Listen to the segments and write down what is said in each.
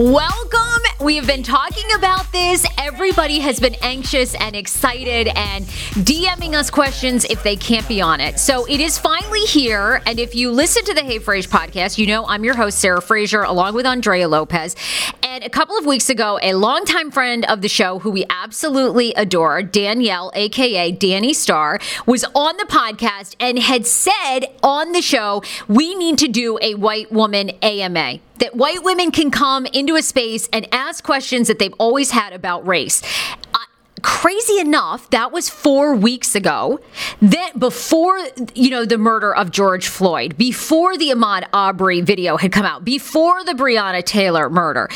Welcome. We have been talking about this. Everybody has been anxious and excited and DMing us questions if they can't be on it. So it is finally here. And if you listen to the Hey Frase podcast, you know I'm your host, Sarah Fraser, along with Andrea Lopez. And a couple of weeks ago, a longtime friend of the show who we absolutely adore, Danielle, aka Danni Starr, was on the podcast and had said on the show, we need to do a white woman AMA that white women can come into a space and ask questions that they've always had about race. Uh, crazy enough, that was four weeks ago. That before you know the murder of George Floyd, before the Ahmaud Arbery video had come out, before the Breonna Taylor murder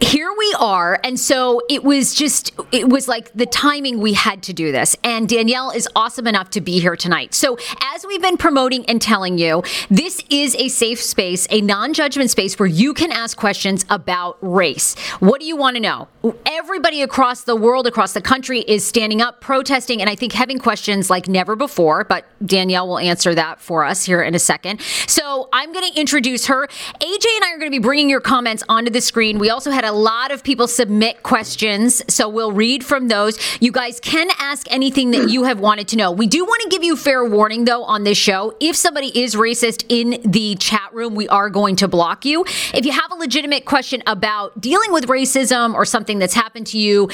here we are. And so it was just, it was like the timing we had to do this. And Danielle is awesome enough to be here tonight. So, as we've been promoting and telling you, this is a safe space, a non judgment space where you can ask questions about race. What do you want to know? Everybody across the world, across the country is standing up, protesting, and I think having questions like never before. But Danielle will answer that for us here in a second. So, I'm going to introduce her. AJ and I are going to be bringing your comments onto the screen. We also had a lot of people submit questions, so we'll read from those. You guys can ask anything that you have wanted to know. We do want to give you fair warning, though, on this show. If somebody is racist in the chat room, we are going to block you. If you have a legitimate question about dealing with racism or something that's happened to you,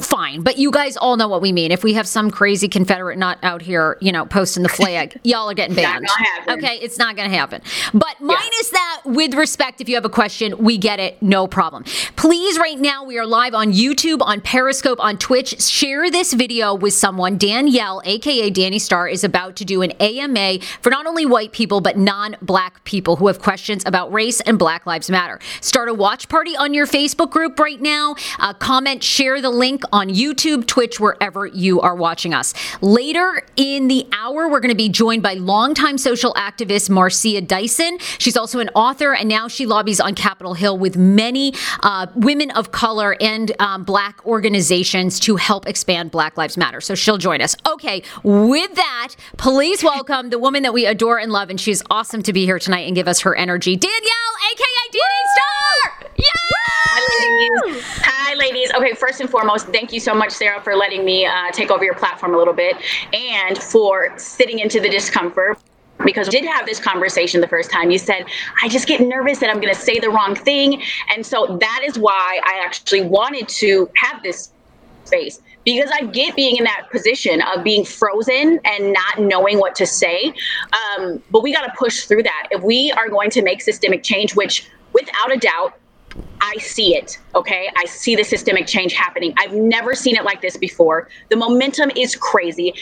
fine. But you guys all know what we mean. If we have some crazy Confederate nut out here, you know, posting the flag, y'all are getting banned. Okay, it's not going to happen. But yeah. minus that, with respect, if you have a question, we get it, no problem. Please, right now, we are live on YouTube, on Periscope, on Twitch. Share this video with someone. Danielle, aka Danni Starr, is about to do an AMA for not only white people, but non black people who have questions about race and Black Lives Matter. Start a watch party on your Facebook group right now. Uh, comment, share the link on YouTube, Twitch, wherever you are watching us. Later in the hour, we're going to be joined by longtime social activist Marcia Dyson. She's also an author, and now she lobbies on Capitol Hill with many uh, women of color and um, black organizations to help expand Black Lives Matter. So she'll join us. Okay, with that, please welcome the woman that we adore and love, and she's awesome to be here tonight and give us her energy, Danielle, aka Danni Starr. Hi, ladies. Hi, ladies. Okay, first and foremost, thank you so much, Sarah, for letting me uh, take over your platform a little bit and for sitting into the discomfort because we did have this conversation the first time. You said, I just get nervous that I'm going to say the wrong thing. And so that is why I actually wanted to have this space because I get being in that position of being frozen and not knowing what to say. Um, but we got to push through that. If we are going to make systemic change, which without a doubt, I see it. Okay. I see the systemic change happening. I've never seen it like this before. The momentum is crazy.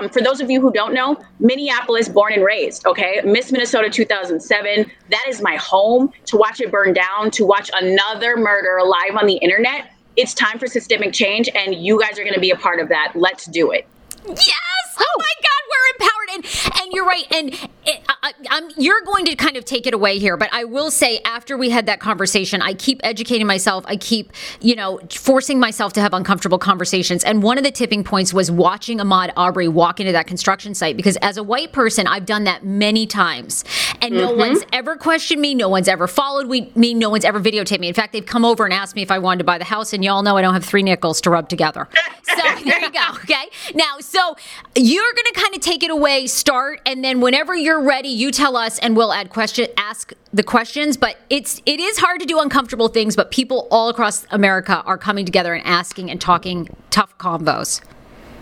Um, for those of you who don't know, Minneapolis, born and raised. Okay. Miss Minnesota 2007. That is my home. To watch it burn down, to watch another murder live on the internet it's time for systemic change, and you guys are going to be a part of that. Let's do it. Yes! Oh my God, we're empowered, and and you're right, and it, I, I'm, you're going to kind of take it away here, but I will say after we had that conversation, I keep educating myself. I keep, you know, forcing myself to have uncomfortable conversations. And one of the tipping points was watching Ahmaud Arbery walk into that construction site because as a white person, I've done that many times, and mm-hmm. no one's ever questioned me. No one's ever followed me. No one's ever videotaped me. In fact, they've come over and asked me if I wanted to buy the house, and y'all know I don't have three nickels to rub together. So there you go. Okay. Now, so you're going to kind of take it away, start, and then whenever you're ready, you tell us, and we'll add question, ask the questions. But it's it is hard to do uncomfortable things, but people all across America are coming together and asking and talking tough combos.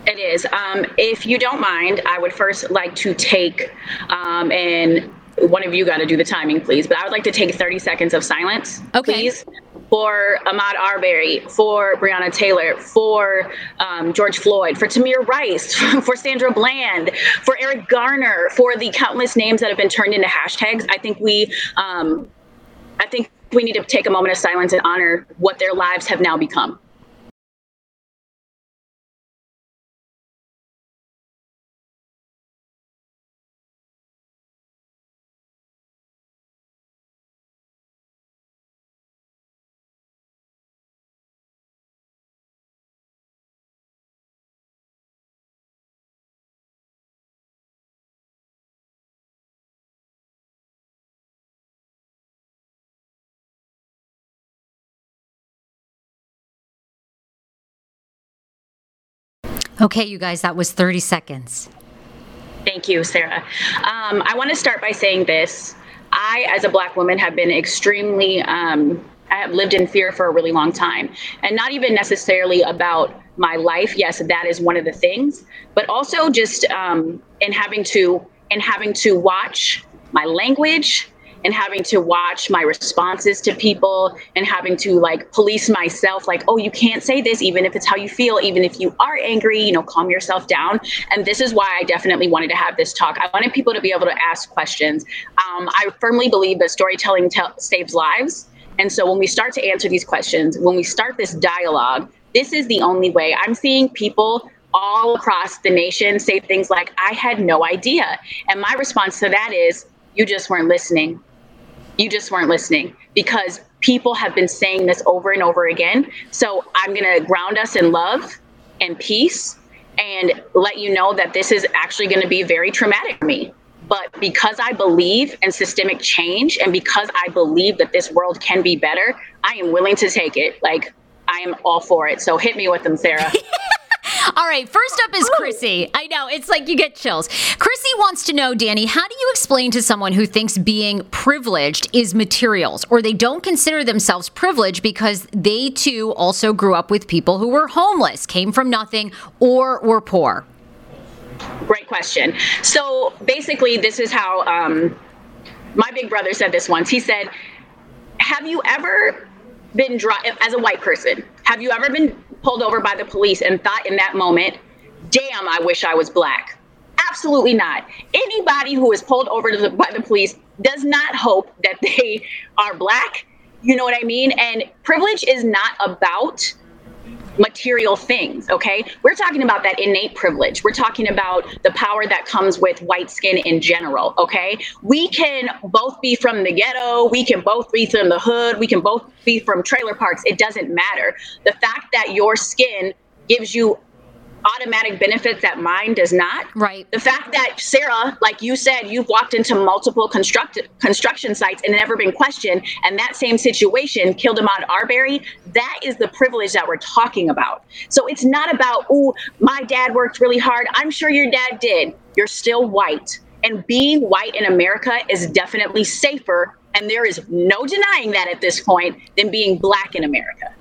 It is. Um, if you don't mind, I would first like to take um, and one of you got to do the timing, please. But I would like to take 30 seconds of silence, okay. please, for Ahmaud Arbery, for Breonna Taylor, for um, George Floyd, for Tamir Rice, for Sandra Bland, for Eric Garner, for the countless names that have been turned into hashtags. I think we, um, I think we need to take a moment of silence and honor what their lives have now become. Okay, you guys, that was 30 seconds. Thank you, Sarah. Um, I want to start by saying this. I, as a Black woman, have been extremely, um, I have lived in fear for a really long time. And not even necessarily about my life. Yes, that is one of the things, but also just um, in having to, in having to watch my language, and having to watch my responses to people and having to like police myself like oh you can't say this even if it's how you feel even if you are angry you know calm yourself down. And this is why i definitely wanted to have this talk. I wanted people to be able to ask questions. Um, i firmly believe that storytelling te- saves lives. And so when we start to answer these questions when we start this dialogue this is the only way. I'm seeing people all across the nation say things like i had no idea. And my response to that is you just weren't listening you just weren't listening because people have been saying this over and over again. So I'm going to ground us in love and peace and let you know that this is actually going to be very traumatic for me. But because I believe in systemic change and because I believe that this world can be better, I am willing to take it. Like, I am all for it. So hit me with them, Sarah. All right, first up is Chrissy. I know, it's like you get chills. Chrissy wants to know, Danni, how do you explain to someone who thinks being privileged is materials or they don't consider themselves privileged because they too also grew up with people who were homeless, came from nothing, or were poor? Great question. So basically, this is how um, my big brother said this once. He said, Have you ever been dry as a white person? Have you ever been pulled over by the police and thought in that moment, damn, I wish I was black? Absolutely not. Anybody who is pulled over the, by the police does not hope that they are black. You know what I mean? And privilege is not about material things, okay? We're talking about that innate privilege. We're talking about the power that comes with white skin in general, okay? We can both be from the ghetto, we can both be from the hood, we can both be from trailer parks. It doesn't matter. The fact that your skin gives you automatic benefits that mine does not. Right. The fact that Sarah, like you said, you've walked into multiple construct- construction sites and never been questioned, and that same situation killed Ahmaud Arbery, that is the privilege that we're talking about. So it's not about, oh, my dad worked really hard. I'm sure your dad did. You're still white. And being white in America is definitely safer. And there is no denying that at this point than being black in America.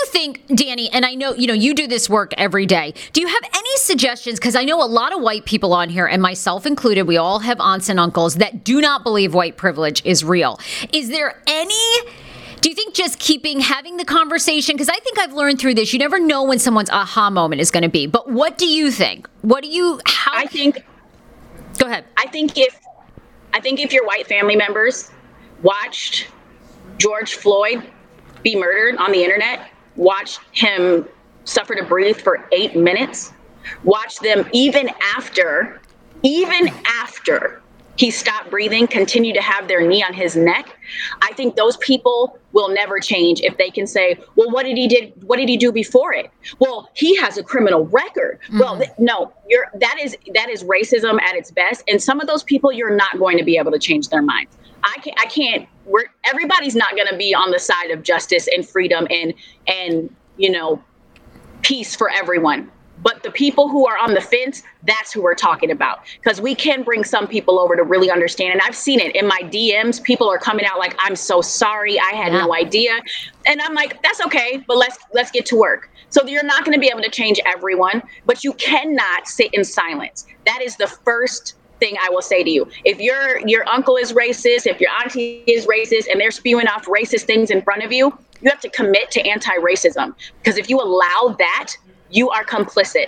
You think, Danni, and I know, you know, you do this work every day. Do you have any suggestions? Because I know a lot of white people on here, and myself included, we all have aunts and uncles that do not believe white privilege is real. Is there any do you think just keeping having the conversation because I think I've learned through this you never know when someone's aha moment is going to be. But what do you think? What do you how I think Go ahead. I think if I think if your white family members watched George Floyd be murdered on the internet, watched him suffer to breathe for 8 minutes, watched them even after even after he stopped breathing, continue to have their knee on his neck. I think those people will never change if they can say, "Well, what did he did? What did he do before it?" Well, he has a criminal record. Mm-hmm. Well, th- no, you're that is that is racism at its best. And some of those people, you're not going to be able to change their minds. I can't. I can't. We're everybody's not going to be on the side of justice and freedom and and you know peace for everyone. But the people who are on the fence, that's who we're talking about. Because we can bring some people over to really understand. And I've seen it in my DMs. People are coming out like, I'm so sorry. I had yeah. no idea. And I'm like, that's okay, but let's let's get to work. So you're not going to be able to change everyone, but you cannot sit in silence. That is the first thing I will say to you. If your your uncle is racist, if your auntie is racist and they're spewing off racist things in front of you, you have to commit to anti-racism because if you allow that you are complicit.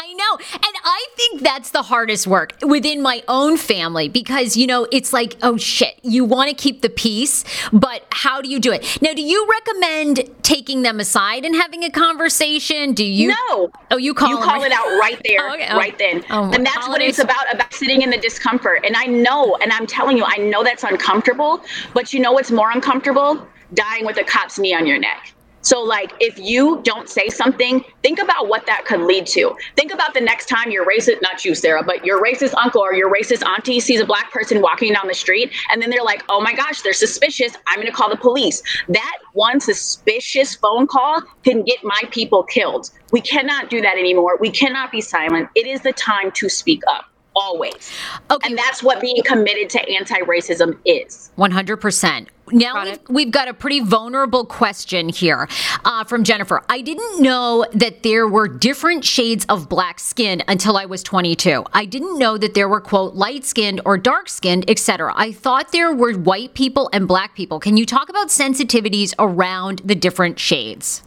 I know. And I think that's the hardest work within my own family because, you know, it's like, oh shit, you want to keep the peace, but how do you do it? Now, do you recommend taking them aside and having a conversation? Do you? No. Oh, you call You call it out right oh, there, oh, okay. oh. right then. Oh, and that's what it's about, about sitting in the discomfort. And I know, and I'm telling you, I know that's uncomfortable, but you know what's more uncomfortable? Dying with a cop's knee on your neck. So, like, if you don't say something, think about what that could lead to. Think about the next time your racist, not you, Sarah, but your racist uncle or your racist auntie sees a black person walking down the street, and then they're like, oh my gosh, they're suspicious. I'm going to call the police. That one suspicious phone call can get my people killed. We cannot do that anymore. We cannot be silent. It is the time to speak up always. Okay. And that's what being committed to anti racism is. 100%. Now we've, we've, got a pretty vulnerable question here uh, from Jennifer. I didn't know that there were different shades of black skin until I was 22. I didn't know that there were quote light skinned or dark skinned, etc. I thought there were white people and black people. Can you talk about sensitivities around the different shades?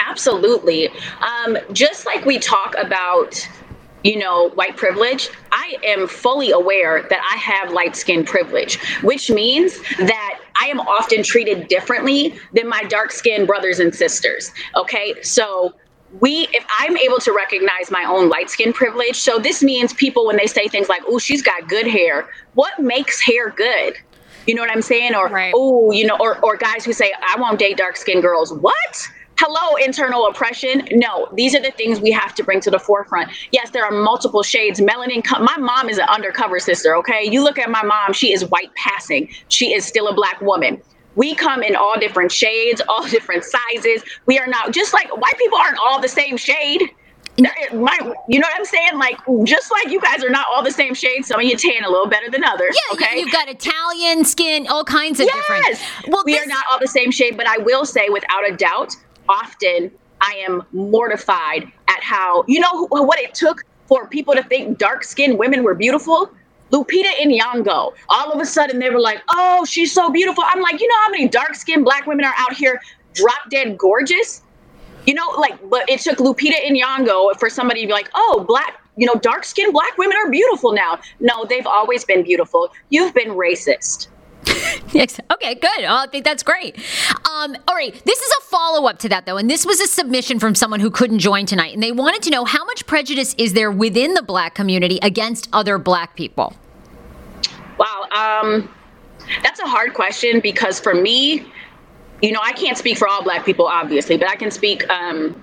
Absolutely. Um, just like we talk about you know, white privilege, I am fully aware that I have light skin privilege, which means that I am often treated differently than my dark skinned brothers and sisters. Okay. So, we, if I'm able to recognize my own light skin privilege, so this means people, when they say things like, oh, she's got good hair, what makes hair good? You know what I'm saying? Or, right. oh, you know, or, or guys who say, I won't date dark skinned girls. What? Hello internal oppression no these are the things we have to bring to the forefront yes there are multiple shades melanin my mom is an undercover sister okay you look at my mom she is white passing she is still a black woman we come in all different shades all different sizes we are not just like white people aren't all the same shade my, you know what I'm saying? Like, just like you guys are not all the same shade. some of you tan a little better than others. Yeah, okay. You've got Italian skin, all kinds of different. yes! different. Well, we this... are not all the same shade, but I will say, without a doubt, often I am mortified at how, you know, what it took for people to think dark skinned women were beautiful. Lupita Nyong'o. All of a sudden, they were like, "Oh, she's so beautiful." I'm like, you know how many dark skinned black women are out here, drop dead gorgeous? You know, like, but it took Lupita Nyong'o for somebody to be like, "Oh, black, you know, dark skinned black women are beautiful now." No, they've always been beautiful. You've been racist. okay, good. Oh, I think that's great. Um, all right, this is a follow up to that, though, and this was a submission from someone who couldn't join tonight, and they wanted to know how much prejudice is there within the black community against other black people. Wow, um, that's a hard question because for me, you know, I can't speak for all black people, obviously, but I can speak. Um,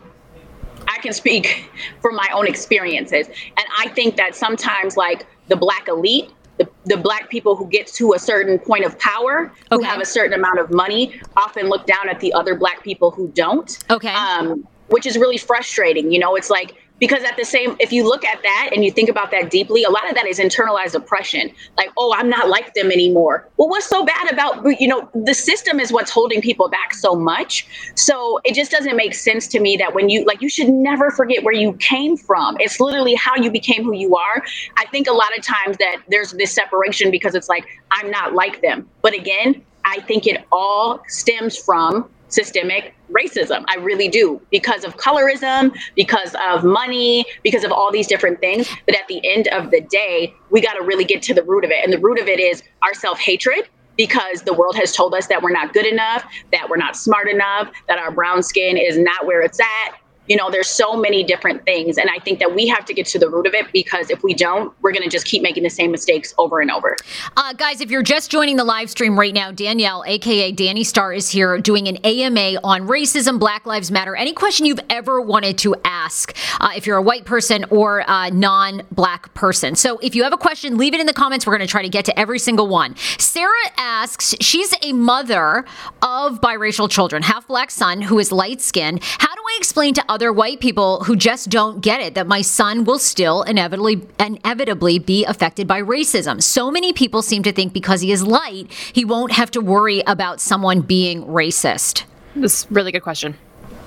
I can speak from my own experiences, and I think that sometimes, like the black elite the, the black people who get to a certain point of power, who have a certain amount of money, often look down at the other black people who don't. Okay. Um, which is really frustrating. You know, it's like because at the same if you look at that and you think about that deeply a lot of that is internalized oppression. Like oh i'm not like them anymore. Well what's so bad about you know the system is what's holding people back so much. So it just doesn't make sense to me that when you like you should never forget where you came from. It's literally how you became who you are. I think a lot of times that there's this separation because it's like i'm not like them. But again i think it all stems from systemic racism. I really do because of colorism, because of money, because of all these different things. But at the end of the day, we got to really get to the root of it. And the root of it is our self hatred because the world has told us that we're not good enough, that we're not smart enough, that our brown skin is not where it's at, you know there's so many different things. And i think that we have to get to the root of it because if we don't we're going to just keep making the same mistakes over and over. Uh, guys if you're just joining the live stream right now danielle aka danni starr is here doing an ama on racism black lives matter. Any question you've ever wanted to ask uh, if you're a white person or a non-black person. So if you have a question leave it in the comments. We're going to try to get to every single one. Sarah asks she's a mother of biracial children half black son who is light skinned how explain to other white people who just don't get it that my son will still inevitably inevitably be affected by racism. So many people seem to think because he is light, he won't have to worry about someone being racist. This is a really good question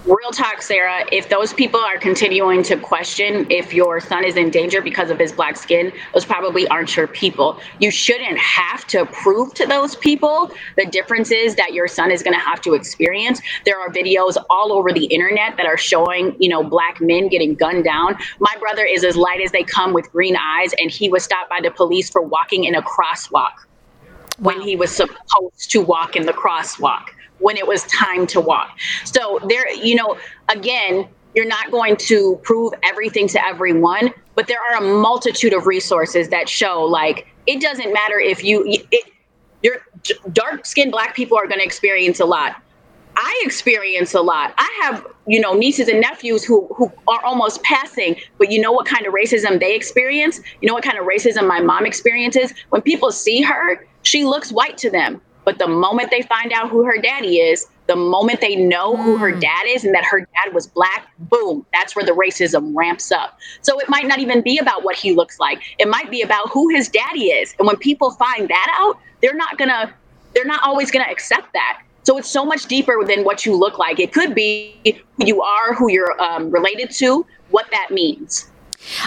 real talk, Sarah, if those people are continuing to question if your son is in danger because of his black skin, those probably aren't your people. You shouldn't have to prove to those people the differences that your son is going to have to experience. There are videos all over the internet that are showing, you know, black men getting gunned down. My brother is as light as they come with green eyes, and he was stopped by the police for walking in a crosswalk when he was supposed to walk in the crosswalk when it was time to walk. So there, you know, again, you're not going to prove everything to everyone, but there are a multitude of resources that show like it doesn't matter if you it, your dark skinned black people are going to experience a lot. I experience a lot. I have, you know, nieces and nephews who who are almost passing, but you know what kind of racism they experience? You know what kind of racism my mom experiences? When people see her, she looks white to them. But the moment they find out who her daddy is, the moment they know who her hmm. dad is and that her dad was black, boom, that's where the racism ramps up. So it might not even be about what he looks like. It might be about who his daddy is. And when people find that out, they're not gonna, they're not always gonna accept that. So it's so much deeper than what you look like. It could be who you are, who you're um, related to, what that means.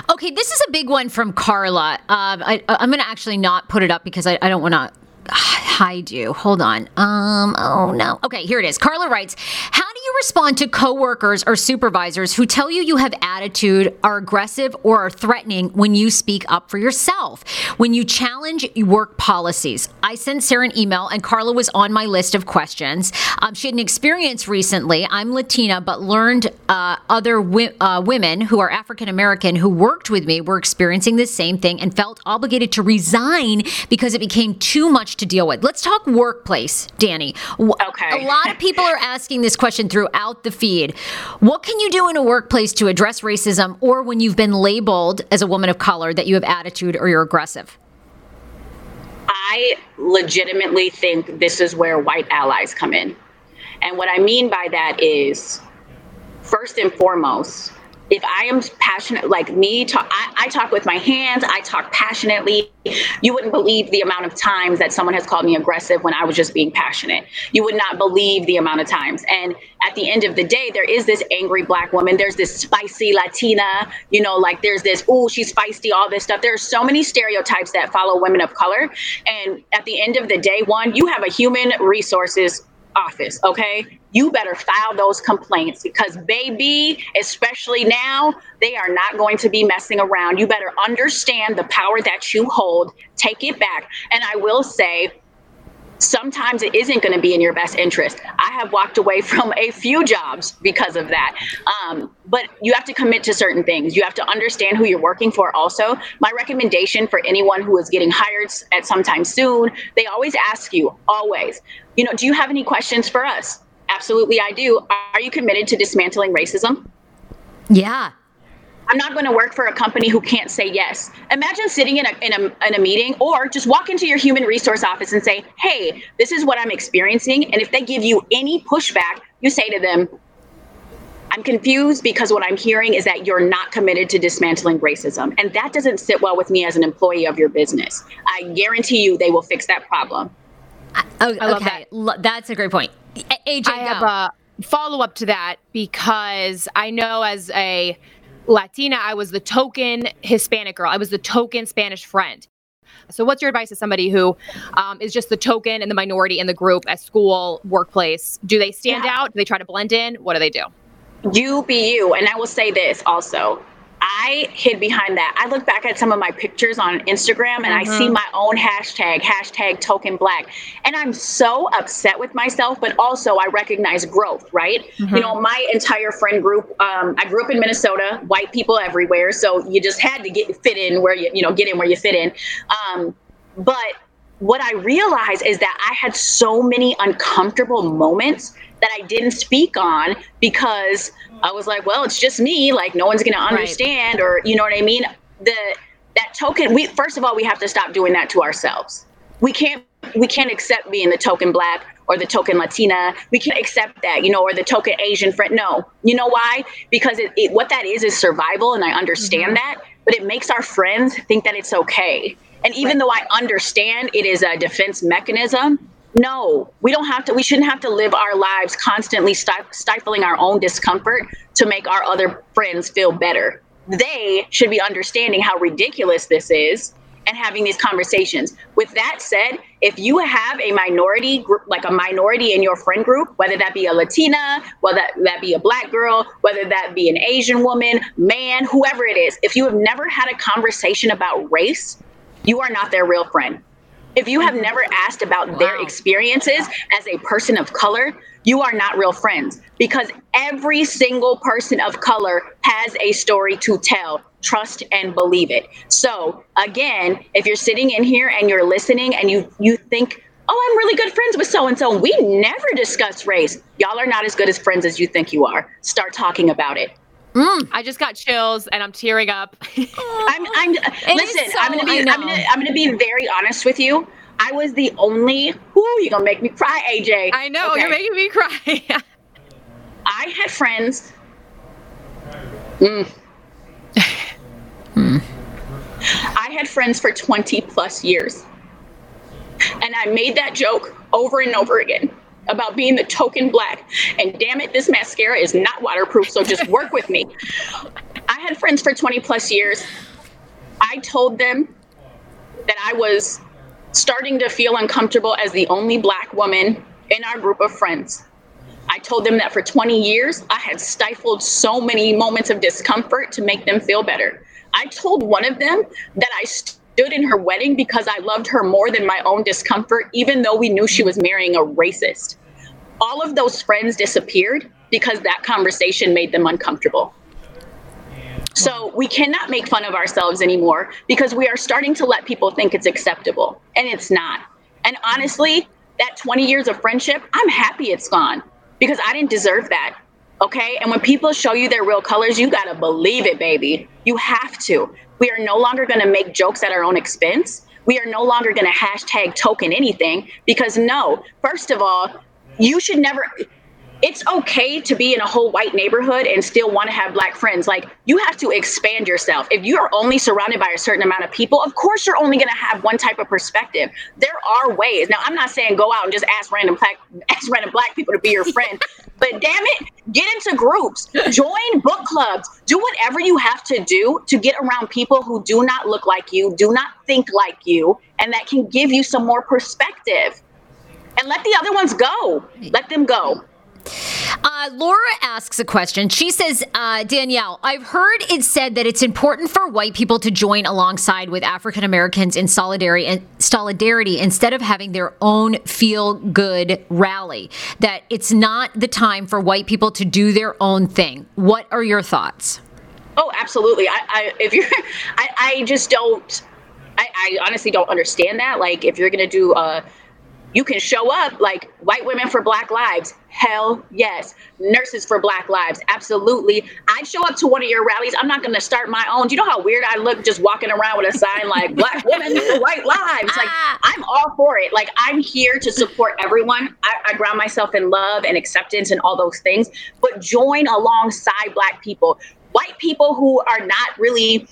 Okay, this is a big one from Carla. Um, I, am going to actually not put it up because I, I don't want to hide you. Hold on. Um, oh no. Okay, here it is. Carla writes, How respond to coworkers or supervisors who tell you you have attitude, are aggressive, or are threatening when you speak up for yourself? When you challenge work policies? I sent Sarah an email and Carla was on my list of questions. Um, she had an experience recently. I'm Latina, but learned uh, other wi- uh, women who are African American who worked with me were experiencing the same thing and felt obligated to resign because it became too much to deal with. Let's talk workplace, Danni. Okay. A lot of people are asking this question throughout the feed. What can you do in a workplace to address racism or when you've been labeled as a woman of color that you have attitude or you're aggressive? I legitimately think this is where white allies come in. And what I mean by that is, first and foremost, if I am passionate, like me, talk, I, I, talk with my hands, I talk passionately. You wouldn't believe the amount of times that someone has called me aggressive when I was just being passionate. You would not believe the amount of times. And at the end of the day, there is this angry black woman. There's this spicy Latina, you know, like there's this, oh, she's feisty, all this stuff. There are so many stereotypes that follow women of color. And at the end of the day, one, you have a human resources office, okay? You better file those complaints because, baby, especially now, they are not going to be messing around. You better understand the power that you hold, take it back. And I will say, sometimes it isn't going to be in your best interest. I have walked away from a few jobs because of that. Um, but you have to commit to certain things. You have to understand who you're working for also. My recommendation for anyone who is getting hired at some time soon, they always ask you, always, you know, do you have any questions for us? Absolutely, I do. Are you committed to dismantling racism? Yeah, I'm not going to work for a company who can't say yes. Imagine sitting in a, in a, in a meeting or just walk into your human resource office and say, hey, this is what I'm experiencing. And if they give you any pushback, you say to them, I'm confused because what I'm hearing is that you're not committed to dismantling racism. And that doesn't sit well with me as an employee of your business. I guarantee you they will fix that problem. Oh, okay. That. That's a great point. AJ, I have a follow up to that because I know as a Latina, I was the token Hispanic girl. I was the token Spanish friend. So, what's your advice to somebody who um, is just the token and the minority in the group at school, workplace? Do they stand yeah. out? Do they try to blend in? What do they do? You be you. And I will say this also I hid behind that. I look back at some of my pictures on Instagram and mm-hmm. I see mm-hmm. my own hashtag, hashtag token black. And I'm so upset with myself, but also I recognize growth, right? Mm-hmm. You know, my entire friend group, um, I grew up in Minnesota, white people everywhere. So you just had to get fit in where you, you know, get in where you fit in. Um, but what I realized is that I had so many uncomfortable moments that I didn't speak on because I was like, well, it's just me. Like no one's going to understand, right. or you know what I mean. The that token. We first of all, we have to stop doing that to ourselves. We can't we can't accept being the token black or the token Latina. We can't accept that, you know, or the token Asian friend. No, you know why? Because it, it, what that is is survival, and I understand mm-hmm. that. But it makes our friends think that it's okay. And even right. though I understand it is a defense mechanism, no, we don't have to, we shouldn't have to live our lives constantly stifling our own discomfort to make our other friends feel better. They should be understanding how ridiculous this is and having these conversations. With that said, if you have a minority group, like a minority in your friend group, whether that be a Latina, whether that, that be a black girl, whether that be an Asian woman, man, whoever it is, if you have never had a conversation about race, you are not their real friend. If you have never asked about wow. their experiences as a person of color, you are not real friends because every single person of color has a story to tell. Trust and believe it. So, again, if you're sitting in here and you're listening and you you think, "Oh, I'm really good friends with so and so," we never discuss race. Y'all are not as good as friends as you think you are. Start talking about it. Mm. I just got chills and I'm tearing up. I'm, I'm listen, so, I'm gonna be I'm gonna, I'm gonna be very honest with you. I was the only whoo, you're gonna make me cry, AJ. I know, okay. you're making me cry. I had friends. Mm. mm. I had friends for 20 plus years. And I made that joke over and over again about being the token black. And damn it, this mascara is not waterproof, so just work with me. I had friends for 20 plus years. I told them that I was starting to feel uncomfortable as the only black woman in our group of friends. I told them that for 20 years, I had stifled so many moments of discomfort to make them feel better. I told one of them that I stood in her wedding because I loved her more than my own discomfort, even though we knew she was marrying a racist. All of those friends disappeared because that conversation made them uncomfortable. So we cannot make fun of ourselves anymore because we are starting to let people think it's acceptable, and it's not. And honestly, that 20 years of friendship, I'm happy it's gone because I didn't deserve that. Okay. And when people show you their real colors, you got to believe it, baby. You have to. We are no longer going to make jokes at our own expense. We are no longer going to hashtag token anything because, no, first of all, you should never, it's okay to be in a whole white neighborhood and still want to have black friends. Like you have to expand yourself. If you are only surrounded by a certain amount of people, of course you're only going to have one type of perspective. There are ways. Now, I'm not saying go out and just ask random black ask random black people to be your friend, but damn it, get into groups, join book clubs, do whatever you have to do to get around people who do not look like you, do not think like you, and that can give you some more perspective. And let the other ones go. Let them go. Uh, Laura asks a question. She says, uh, Danielle, I've heard it said that it's important for white people to join alongside with African Americans in solidarity, solidarity instead of having their own feel good rally. That it's not the time for white people to do their own thing. What are your thoughts? Oh, absolutely. I, I if you're, I, I just don't. I, I honestly don't understand that. Like, if you're gonna do a You can show up like white women for Black lives. Hell yes. Nurses for Black lives. Absolutely. I'd show up to one of your rallies. I'm not going to start my own. Do you know how weird I look just walking around with a sign like Black women for white lives? Like, ah. I'm all for it. Like, I'm here to support everyone. I, I ground myself in love and acceptance and all those things, but join alongside Black people. White people who are not really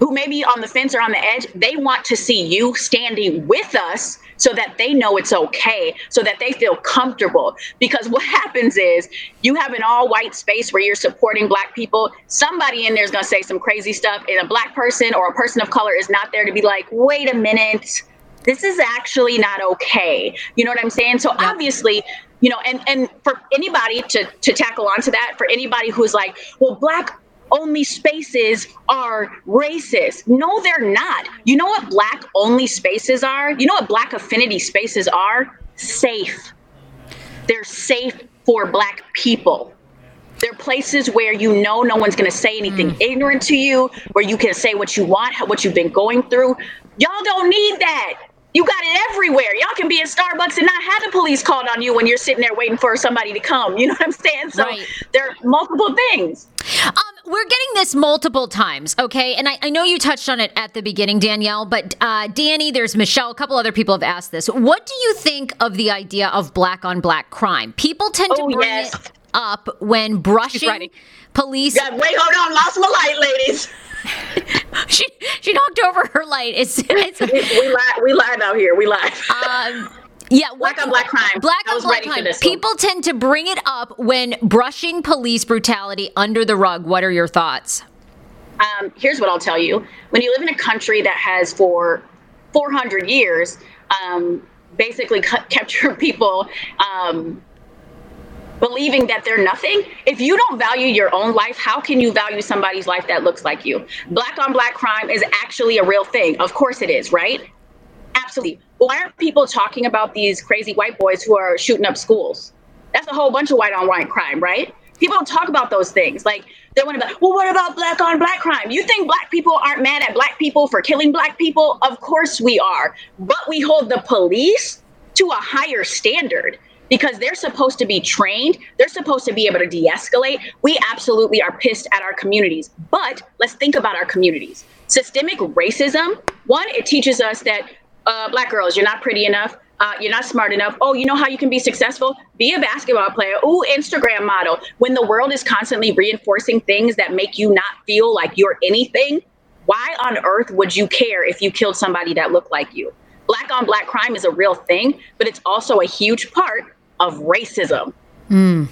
who may be on the fence or on the edge, they want to see you standing with us so that they know it's okay, so that they feel comfortable. Because what happens is you have an all white space where you're supporting black people. Somebody in there is going to say some crazy stuff, and a black person or a person of color is not there to be like, wait a minute, this is actually not okay. You know what I'm saying? So yep. obviously, you know, and and for anybody to to tackle onto that, for anybody who's like, well, black only spaces are racist. No, they're not. You know what black only spaces are? You know what black affinity spaces are? Safe. They're safe for black people. They're places where you know no one's going to say anything mm. ignorant to you, where you can say what you want, what you've been going through. Y'all don't need that. You got it everywhere. Y'all can be in Starbucks and not have the police called on you when you're sitting there waiting for somebody to come. You know what I'm saying? So right. there are multiple things. Um, we're getting this multiple times, okay? And I, I, know you touched on it at the beginning, Danielle, but uh, Danni, there's Michelle, a couple other people have asked this. What do you think of the idea of black on black crime? People tend oh, to bring yes. it up when brushing police. Wait, hold on, lost my light, ladies. she she knocked over her light. It's, it's we, we live we live out here. We live. Um, yeah, black on black crime. Black on black crime. People tend to bring it up when brushing police brutality under the rug. What are your thoughts? Um, here's what I'll tell you: when you live in a country that has for 400 years um, basically kept your people um, believing that they're nothing. If you don't value your own life, how can you value somebody's life that looks like you? Black on black crime is actually a real thing. Of course it is, right? Absolutely. Why aren't people talking about these crazy white boys who are shooting up schools? That's a whole bunch of white on white crime, right? People don't talk about those things. Like they want to be, well, what about black on black crime? You think black people aren't mad at black people for killing black people? Of course we are. But we hold the police to a higher standard because they're supposed to be trained. They're supposed to be able to de escalate. We absolutely are pissed at our communities. But let's think about our communities. Systemic racism, one, it teaches us that uh, black girls, you're not pretty enough. Uh, you're not smart enough. Oh, you know how you can be successful? Be a basketball player. Ooh, Instagram model. When the world is constantly reinforcing things that make you not feel like you're anything, why on earth would you care if you killed somebody that looked like you? Black on black crime is a real thing, but it's also a huge part of racism. Mm.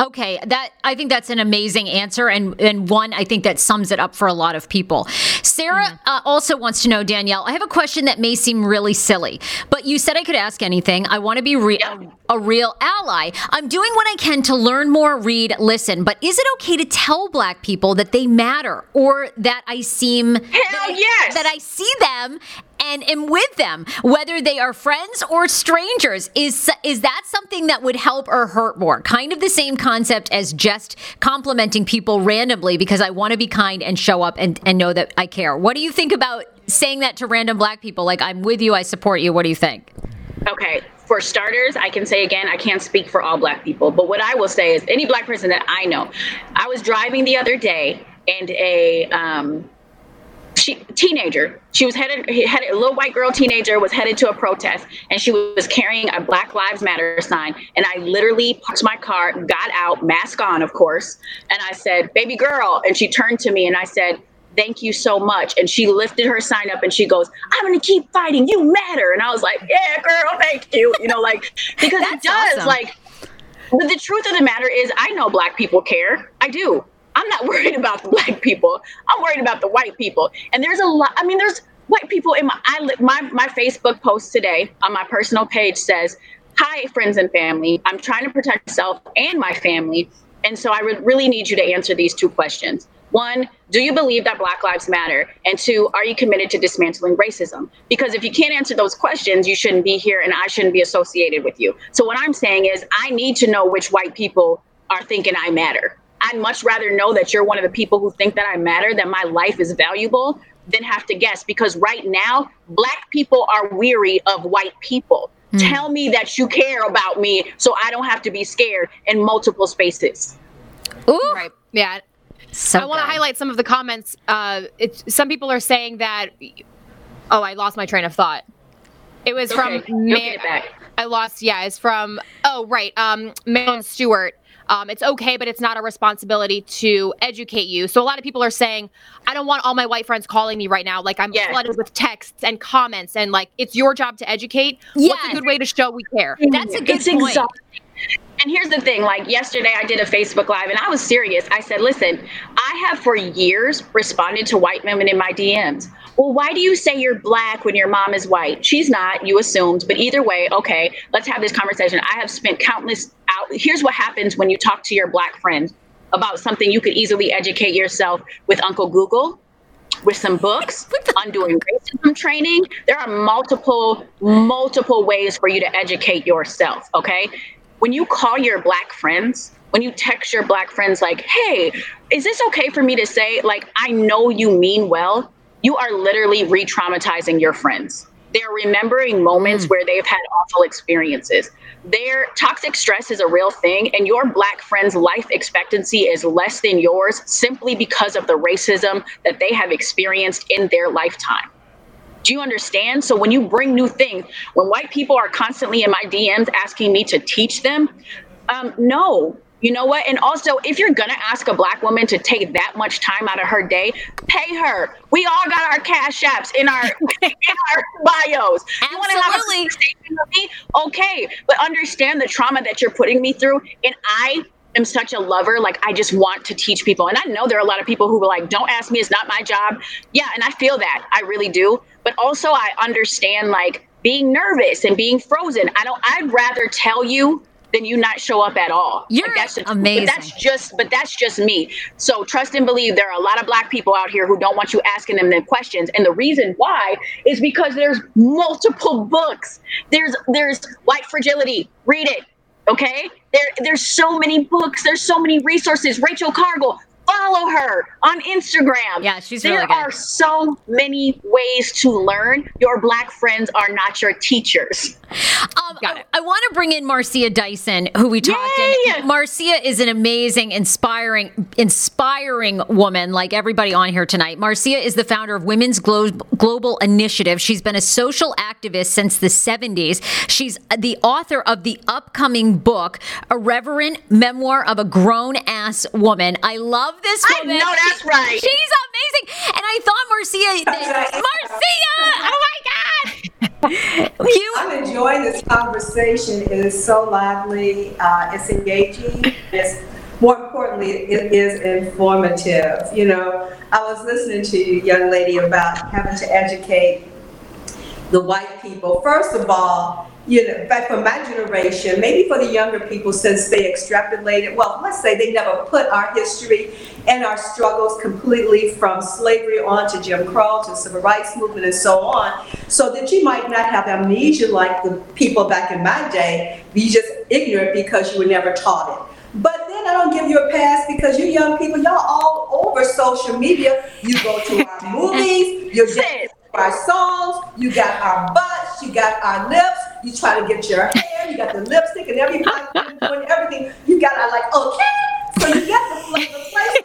Okay, that I think that's an amazing answer and and one I think that sums it up for a lot of people. Sarah mm. uh, also wants to know Danielle, I have a question that may seem really silly, but you said I could ask anything. I want to be re- yeah. a, a real ally. I'm doing what I can to learn more, read, listen, but is it okay to tell black people that they matter or that I seem Hell that I, yes. that I see them and am with them, whether they are friends or strangers. Is is that something that would help or hurt more? Kind of the same concept as just complimenting people randomly because I want to be kind and show up and, and know that I care. What do you think about saying that to random black people? Like, I'm with you, I support you. What do you think? Okay, for starters, I can say again, I can't speak for all black people, but what I will say is any black person that I know, I was driving the other day and a um, she teenager. She was headed headed a little white girl teenager was headed to a protest and she was carrying a black lives matter sign and i literally parked my car got out mask on of course and i said baby girl and she turned to me and i said thank you so much and she lifted her sign up and she goes i'm gonna keep fighting you matter and i was like yeah girl thank you you know like because it does awesome. like but the truth of the matter is i know black people care. I do I'm not worried about the black people. I'm worried about the white people. And there's a lot. I mean, there's white people in my I my my Facebook post today on my personal page says, "Hi, friends and family. I'm trying to protect myself and my family, and so I re- really need you to answer these two questions." One, do you believe that Black Lives Matter? And two, are you committed to dismantling racism? Because if you can't answer those questions, you shouldn't be here and I shouldn't be associated with you. So, what I'm saying is, I need to know which white people are thinking I matter. I'd much rather know that you're one of the people who think that I matter, that my life is valuable, than have to guess. Because right now, Black people are weary of white people. Mm. Tell me that you care about me so I don't have to be scared in multiple spaces. Ooh. Right. Yeah. So I want to highlight some of the comments. Uh, it's, some people are saying that. Oh, I lost my train of thought. It was okay. from. Ma- I lost. Yeah, it's from. Oh, right. Um, Marilyn Stewart. Um, it's okay, but it's not a responsibility to educate you. So a lot of people are saying, I don't want all my white friends calling me right now. Like I'm yes. flooded with texts and comments, and like it's your job to educate. Yes. What's a good way to show we care? That's a good it's point. Exhausting. And here's the thing like yesterday, I did a Facebook Live and I was serious. I said, listen, I have for years responded to white women in my DMs. Well, why do you say you're black when your mom is white? She's not, you assumed. But either way, okay, let's have this conversation. I have spent countless out. Here's what happens when you talk to your black friend about something you could easily educate yourself with Uncle Google with some books on doing racism training. There are multiple, multiple ways for you to educate yourself. Okay when you call your black friends, when you text your black friends, like, hey, is this okay for me to say? Like, I know you mean well. You are literally re traumatizing your friends. They're remembering moments mm. where they've had awful experiences. Their toxic stress is a real thing, and your black friend's life expectancy is less than yours simply because of the racism that they have experienced in their lifetime. Do you understand? So when you bring new things, when white people are constantly in my DMs asking me to teach them, um, no. You know what? And also, if you're gonna ask a black woman to take that much time out of her day, pay her. We all got our cash apps in our in our bios. Absolutely. You want to have a conversation with me? Okay, but understand the trauma that you're putting me through, and I am such a lover. Like I just want to teach people. And I know there are a lot of people who were like, don't ask me, it's not my job. Yeah, and I feel that. I really do but also I understand like being nervous and being frozen. I don't I'd rather tell you than you not show up at all. You're like that's just, amazing. But that's just but that's just me. So trust and believe there are a lot of black people out here who don't want you asking them the questions. And the reason why is because there's multiple books. There's there's white fragility. Read it. Okay? There there's so many books, there's so many resources. Rachel Cargle, follow her on Instagram. Yeah, she's there really good. are so many ways to learn. Your black friends are not your teachers. Um, I, I want to bring in Marcia Dyson, who we talked to. Marcia is an amazing, inspiring, inspiring woman, like everybody on here tonight. Marcia is the founder of Women's Glo- Global Initiative. She's been a social activist since the 70s. She's the author of the upcoming book, A Reverent Memoir of a Grown Ass Woman. I love this woman. I know that's right. She's amazing. And I thought Marcia, Marcia, oh my God. you, I'm enjoying this conversation. It is so lively. Uh, it's engaging. It's more importantly, it is informative. You know, I was listening to you, young lady, about having to educate the white people. First of all, you know, but for my generation, maybe for the younger people, since they extrapolated, well, let's say they never put our history and our struggles completely from slavery on to Jim Crow to civil rights movement and so on, so that you might not have amnesia like the people back in my day, be just ignorant because you were never taught it. But then I don't give you a pass because you young people, y'all all over social media. You go to our movies, you're our songs, you got our butts, you got our lips, you try to get your hair, you got the lipstick and everybody doing everything. You got our like, okay. So you get the flavor.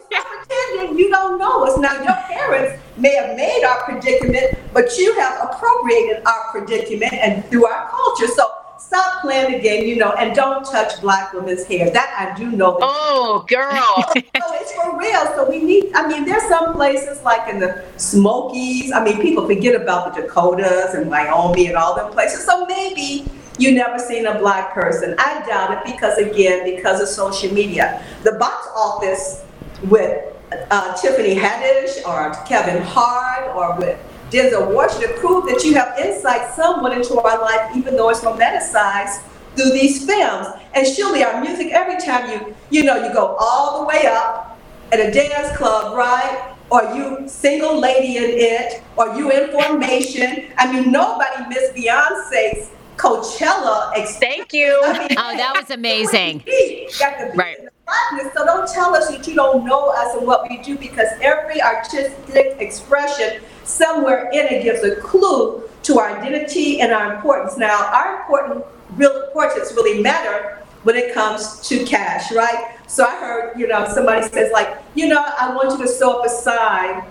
Stop pretending you don't know us. Now your parents may have made our predicament, but you have appropriated our predicament and through our culture. So stop playing the game, you know, and don't touch black women's hair. That I do know. Oh, girl. so it's for real. So we need, I mean, there's some places like in the Smokies. I mean, people forget about the Dakotas and Wyoming and all them places. So maybe you never seen a black person. I doubt it because, again, because of social media. The box office with uh, Tiffany Haddish or Kevin Hart or with Denzel Washington prove that you have insight somewhat into our life, even though it's romanticized through these films. And surely our music, every time you, you know, you go all the way up at a dance club, right? Or you single lady in it, or you in formation. I mean, nobody missed Beyonce's Coachella. Thank you. I mean, oh, that was amazing. Got the right. Blackness. So don't tell us that you don't know us and what we do because every artistic expression somewhere in it gives a clue to our identity and our importance. Now, our important real importance really matter when it comes to cash, right? So I heard, you know, somebody says like, you know, I want you to sew up a sign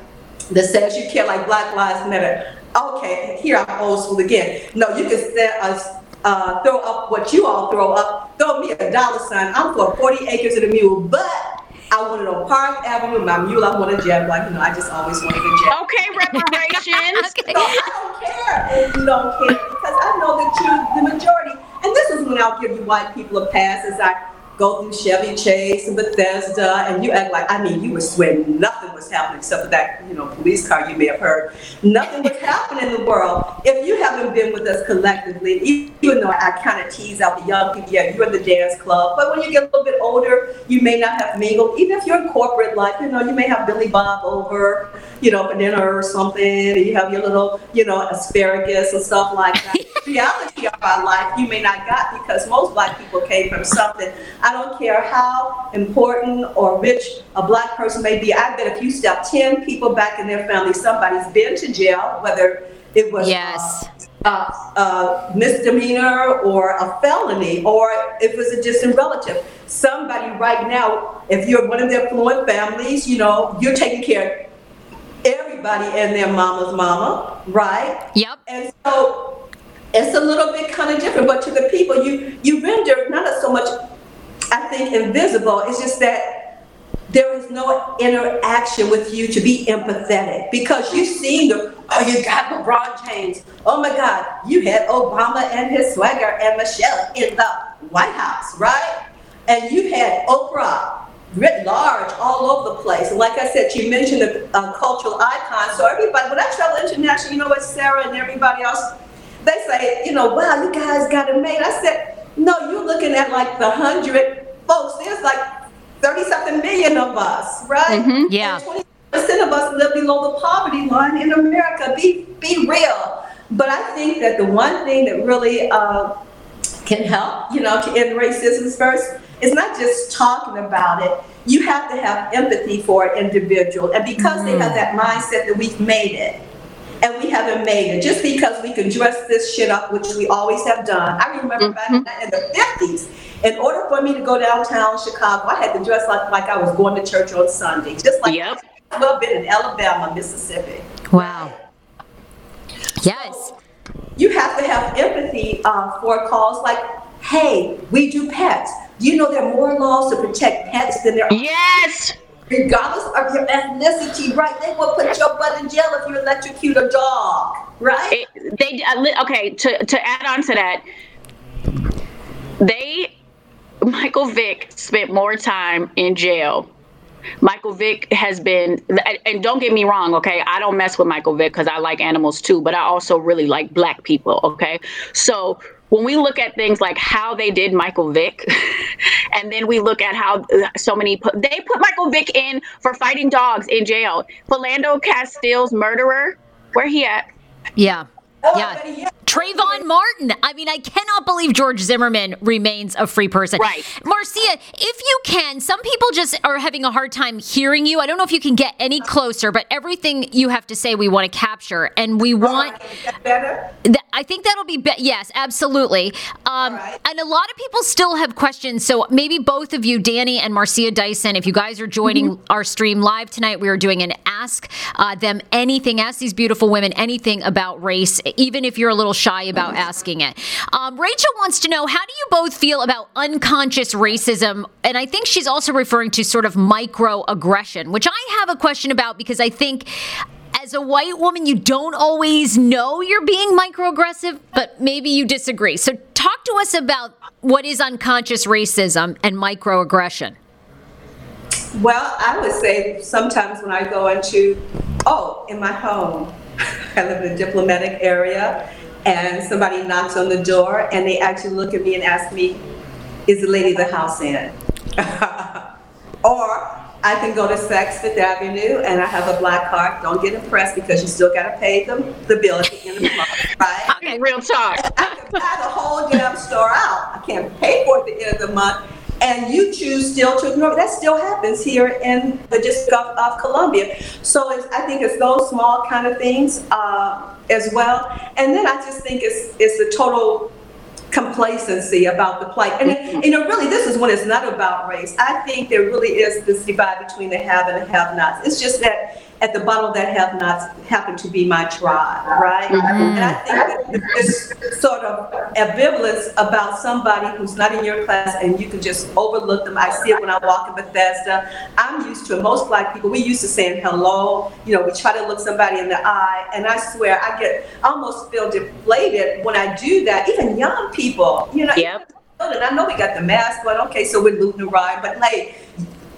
that says you care like Black Lives Matter. Okay, here I'm old school again. No, you can set us uh, throw up what you all throw up. Throw me a dollar sign. I'm for 40 acres and a mule, but I want wanted on Park Avenue, my mule, I want a jet. Like, you know, I just always wanted a jet. Okay, reparations. okay. So I don't care if you don't care because I know that you're the majority. And this is when I'll give you white people a pass as I go through Chevy Chase and Bethesda, and you act like, I mean, you were sweating nothing was happening except for that, you know, police car you may have heard. Nothing was happening in the world. If you haven't been with us collectively, even though I kind of tease out the young people, yeah, you're in the dance club, but when you get a little bit older, you may not have mingled. Even if you're in corporate life, you know, you may have Billy Bob over, you know, for dinner or something, and you have your little, you know, asparagus and stuff like that. reality of our life you may not got because most black people came from something. I don't care how important or rich a black person may be. I bet if you step 10 people back in their family, somebody's been to jail, whether it was yes. uh, uh, uh, misdemeanor or a felony, or if it was a distant relative. Somebody right now, if you're one of the affluent families, you know, you're taking care of everybody and their mama's mama, right? Yep. And so it's a little bit kind of different, but to the people, you you render not so much, I think, invisible. It's just that there is no interaction with you to be empathetic. Because you've seen the oh you got LeBron James oh my God you had Obama and his swagger and Michelle in the White House right? And you had Oprah writ large all over the place. And like I said you mentioned the uh, cultural icon. So everybody when I travel international you know what Sarah and everybody else they say, you know, wow, you guys got it made. I said, no, you're looking at like the hundred folks. There's like 30 something million of us, right? Mm-hmm, yeah. And 20% of us live below the poverty line in America. Be, be real. But I think that the one thing that really uh, can help, you know, to end racism first is not just talking about it. You have to have empathy for an individual. And because mm-hmm. they have that mindset that we've made it, and we haven't made it just because we can dress this shit up, which we always have done. I remember mm-hmm. back in the 50s, in order for me to go downtown Chicago, I had to dress like, like I was going to church on Sunday, just like yep. I've well been in Alabama, Mississippi. Wow. Yes. So you have to have empathy uh, for calls like, hey, we do pets. Do you know there are more laws to protect pets than there are? Yes regardless of your ethnicity, right? They will put your butt in jail if you electrocute a dog, right? It, they uh, okay. To to add on to that, they Michael Vick spent more time in jail. Michael Vick has been, and don't get me wrong, okay? I don't mess with Michael Vick because I like animals too, but I also really like black people, okay? So when we look at things like how they did Michael Vick, and then we look at how uh, so many put, they put Michael Vick in for fighting dogs in jail. Philando Castile's murderer, where he at? Yeah. Oh, yeah. Trayvon Martin. I mean, I cannot believe George Zimmerman remains a free person. Right. Marcia, if you can, some people just are having a hard time hearing you. I don't know if you can get any closer, but everything you have to say we want to capture. And we want. better? I think that'll be, be- yes, absolutely. Um, right. And a lot of people still have questions. So maybe both of you, Danni and Marcia Dyson, if you guys are joining mm-hmm. our stream live tonight, we are doing an Ask uh, Them Anything, ask these beautiful women anything about race, even if you're a little shy about asking it. Um, Rachel wants to know how do you both feel about unconscious racism? And I think she's also referring to sort of microaggression, which I have a question about because I think as a white woman, you don't always know you're being microaggressive, but maybe you disagree. So, talk to us about what is unconscious racism and microaggression. Well, I would say sometimes when I go into, oh, in my home, I live in a diplomatic area, and somebody knocks on the door and they actually look at me and ask me, is the lady the house in? or I can go to Saks Fifth Avenue and I have a black card. Don't get impressed because you still got to pay them the bill at the end of the month, right? Okay, real talk. I can buy the whole damn store out. I can't pay for it at the end of the month. And you choose still to ignore it. That still happens here in the District of, of Columbia. So I think it's those small kind of things uh, as well. And then I just think it's it's the total complacency about the plight. And, mm-hmm. you know, really, this is when it's not about race. I think there really is this divide between the have and the have nots. It's just that at the bottom that have not happened to be my tribe, right? Mm-hmm. And I think that this sort of ambivalence about somebody who's not in your class and you can just overlook them. I see it when I walk in Bethesda. I'm used to it. Most black people, we used to saying hello. You know, we try to look somebody in the eye, and I swear I get I almost feel deflated when I do that. Even young people, you know. Yep. And I know we got the mask, but okay, so we're Luton ride, but like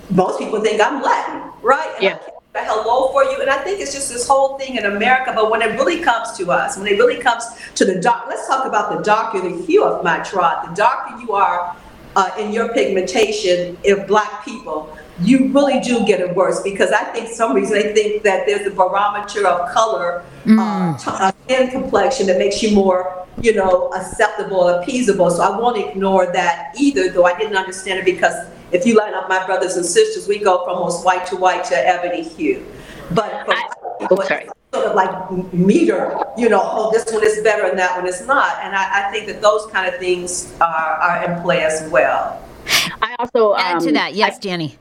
most people think I'm Latin, right? And yeah a hello for you. And I think it's just this whole thing in America. But when it really comes to us, when it really comes to the dark, let's talk about the darker the hue of my trot, The darker you are uh, in your pigmentation, if black people, you really do get it worse because I think some reason they think that there's a barometer of color mm. uh, t- uh, and complexion that makes you more, you know, acceptable, appeasable. So I won't ignore that either, though I didn't understand it because if you line up my brothers and sisters, we go from almost white to white to ebony hue. But for I, people, sorry. sort of like meter, you know, oh, this one is better and that one is not. And I, I think that those kind of things are, are in play as well. I also add um, to that. Yes, I, Danni.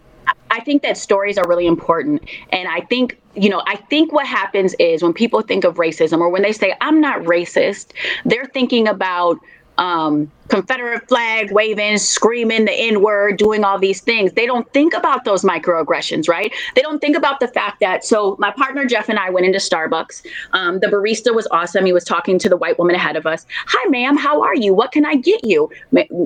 I think that stories are really important. And I think, you know, I think what happens is when people think of racism or when they say, I'm not racist, they're thinking about um, Confederate flag waving, screaming the N word, doing all these things. They don't think about those microaggressions, right? They don't think about the fact that. So, my partner Jeff and I went into Starbucks. Um, the barista was awesome. He was talking to the white woman ahead of us. Hi, ma'am. How are you? What can I get you?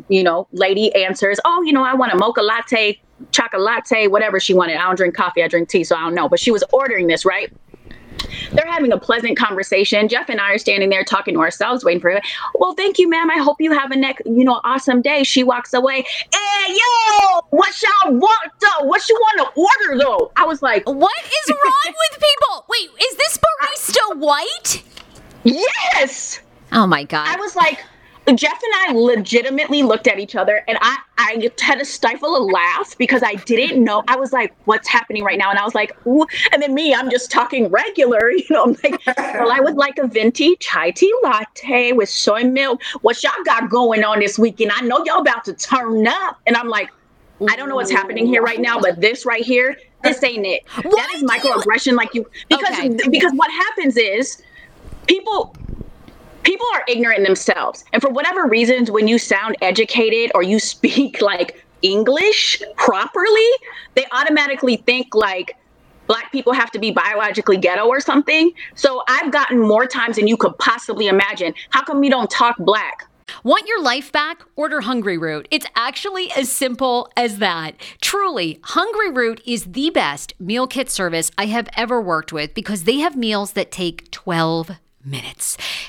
You know, lady answers, Oh, you know, I want a mocha latte, chocolate latte, whatever she wanted. I don't drink coffee. I drink tea, so I don't know. But she was ordering this, right? They're having a pleasant conversation. Jeff and I are standing there talking to ourselves, waiting for it. Well, thank you, ma'am. I hope you have a neck, you know, awesome day. She walks away. Hey, yo, what y'all want though? What you want to order though? I was like, what is wrong with people? Wait, is this barista white? Yes. Oh my god. I was like, Jeff and I legitimately looked at each other and I, I had to stifle a laugh because I didn't know. I was like, what's happening right now? And I was like, Ooh. and then me, I'm just talking regular, you know, I'm like, well, I would like a venti chai tea latte with soy milk. What y'all got going on this weekend? I know y'all about to turn up. And I'm like, I don't know what's happening here right now, but this right here, this ain't it. That is microaggression, like you because okay. because what happens is people people are ignorant themselves. And for whatever reasons, when you sound educated or you speak like English properly, they automatically think like black people have to be biologically ghetto or something. So I've gotten more times than you could possibly imagine. How come you don't talk black? Want your life back? Order Hungryroot. It's actually as simple as that. Truly, Hungryroot is the best meal kit service I have ever worked with because they have meals that take 12 minutes.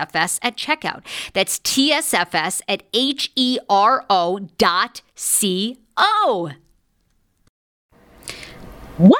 at checkout. That's TSFS at H E R O dot C O. What?